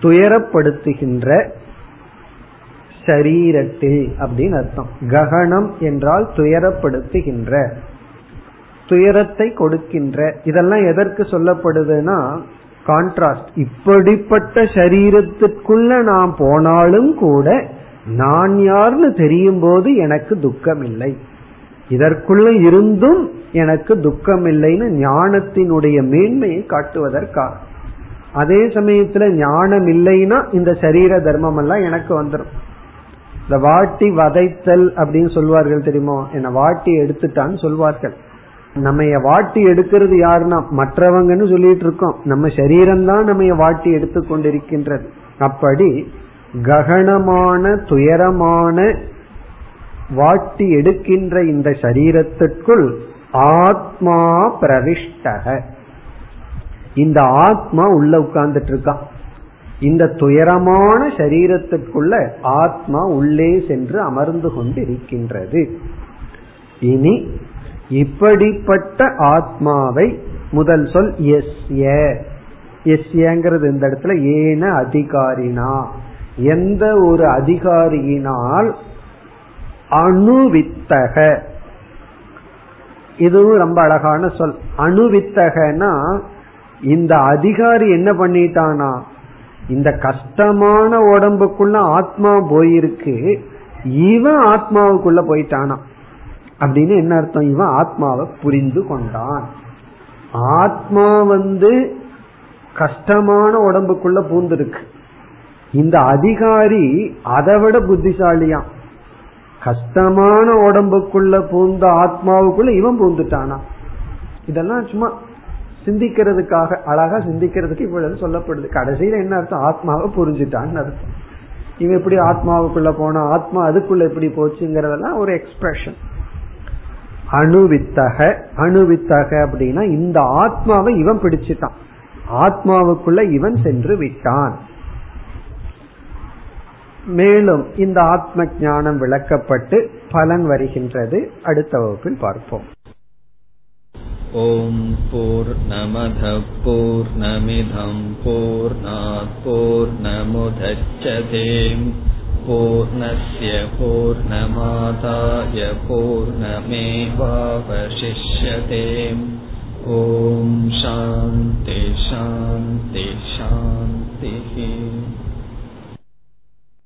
துயரப்படுத்துகின்ற சரீரத்தில் அப்படின்னு அர்த்தம். ககனம் என்றால் துயரப்படுத்துகின்ற துயரத்தை கொடுக்கின்ற. இதெல்லாம் எதற்கு சொல்லப்படுதுன்னா கான்ட்ராஸ்ட் இப்படிப்பட்ட சரீரத்திற்குள்ள நாம் போனாலும் கூட நான் யார்னு தெரியும் போது எனக்கு துக்கம் இல்லை இதற்குள்ள இருந்தும் எனக்கு துக்கம் இல்லைன்னு ஞானத்தினுடைய மேன்மையை காட்டுவதற்காக. அதே சமயத்துல ஞானம் இல்லைன்னா இந்த சரீர தர்மம் எல்லாம் எனக்கு வந்துடும் இந்த வாட்டி வதைத்தல் அப்படின்னு சொல்வார்கள் தெரியுமோ? என்ன வாட்டி எடுத்துட்டான்னு சொல்வார்கள். நம்ம வாட்டி எடுக்கிறது யாருன்னா மற்றவங்கன்னு சொல்லிட்டு இருக்கோம் நம்ம சரீரம் தான் நம்ம வாட்டி எடுத்து கொண்டிருக்கின்றது அப்படி ககனமான துயரமான வாட்டி எடுக்கின்ற இந்த சரீரத்திற்குள் ஆத்மா பிரவிஷ்டக. இந்த ஆத்மா உள்ள உட்கார்ந்துட்டு இருக்கான் இந்த துயரமான சரீரத்திற்குள்ள ஆத்மா உள்ளே சென்று அமர்ந்து கொண்டு இருக்கின்றது இனி இப்படிப்பட்ட ஆத்மாவை முதல் சொல் எஸ் எஸ்ங்கிறது இந்த இடத்துல ஏன அதிகாரினா. எந்த ஒரு அதிகாரியினால் அணுவித்தக. இதுவும் ரொம்ப அழகான சொல். அணுவித்தகனா இந்த அதிகாரி என்ன பண்ணிட்டானா இந்த கஷ்டமான உடம்புக்குள்ள ஆத்மா போயிருக்கு இவன் ஆத்மாவுக்குள்ள போயிட்டானா. அப்படின்னு என்ன அர்த்தம்? இவன் ஆத்மாவை புரிந்து கொண்டான். ஆத்மா வந்து கஷ்டமான உடம்புக்குள்ள பூந்திருக்கு. இந்த அதிகாரி அதை விட புத்திசாலியான் கஷ்டமான உடம்புக்குள்ள பூந்த ஆத்மாவுக்குள்ள இவன் பூந்துட்டானா? இதெல்லாம் சும்மா சிந்திக்கிறதுக்காக அழகா சிந்திக்கிறதுக்கு இவ்வளவு சொல்லப்படுது. கடைசியில என்ன அர்த்தம்? ஆத்மாவை புரிஞ்சுட்டான்னு அர்த்தம். இவன் எப்படி ஆத்மாவுக்குள்ள போனா ஆத்மா அதுக்குள்ள எப்படி போச்சுங்கிறதெல்லாம் ஒரு எக்ஸ்பிரஷன் அணுவித்தக அணுவித்தக அப்படின்னா இந்த ஆத்மாவை இவன் பிடிச்சிட்டான். ஆத்மாவுக்குள்ள இவன் சென்று விட்டான். மேலும் இந்த ஆத்ம ஞானம் விளக்கப்பட்டு பலன் வருகின்றது. அடுத்த வகுப்பில் பார்ப்போம். ஓம் போர் நமத போர் நமிதம் போர் போர் நமுதச்சதேம் பூர்ணய பூர்ணமாதாய பூர்ணமேவாவசிஷ்யதேம் ஓம் சாந்தி சாந்தி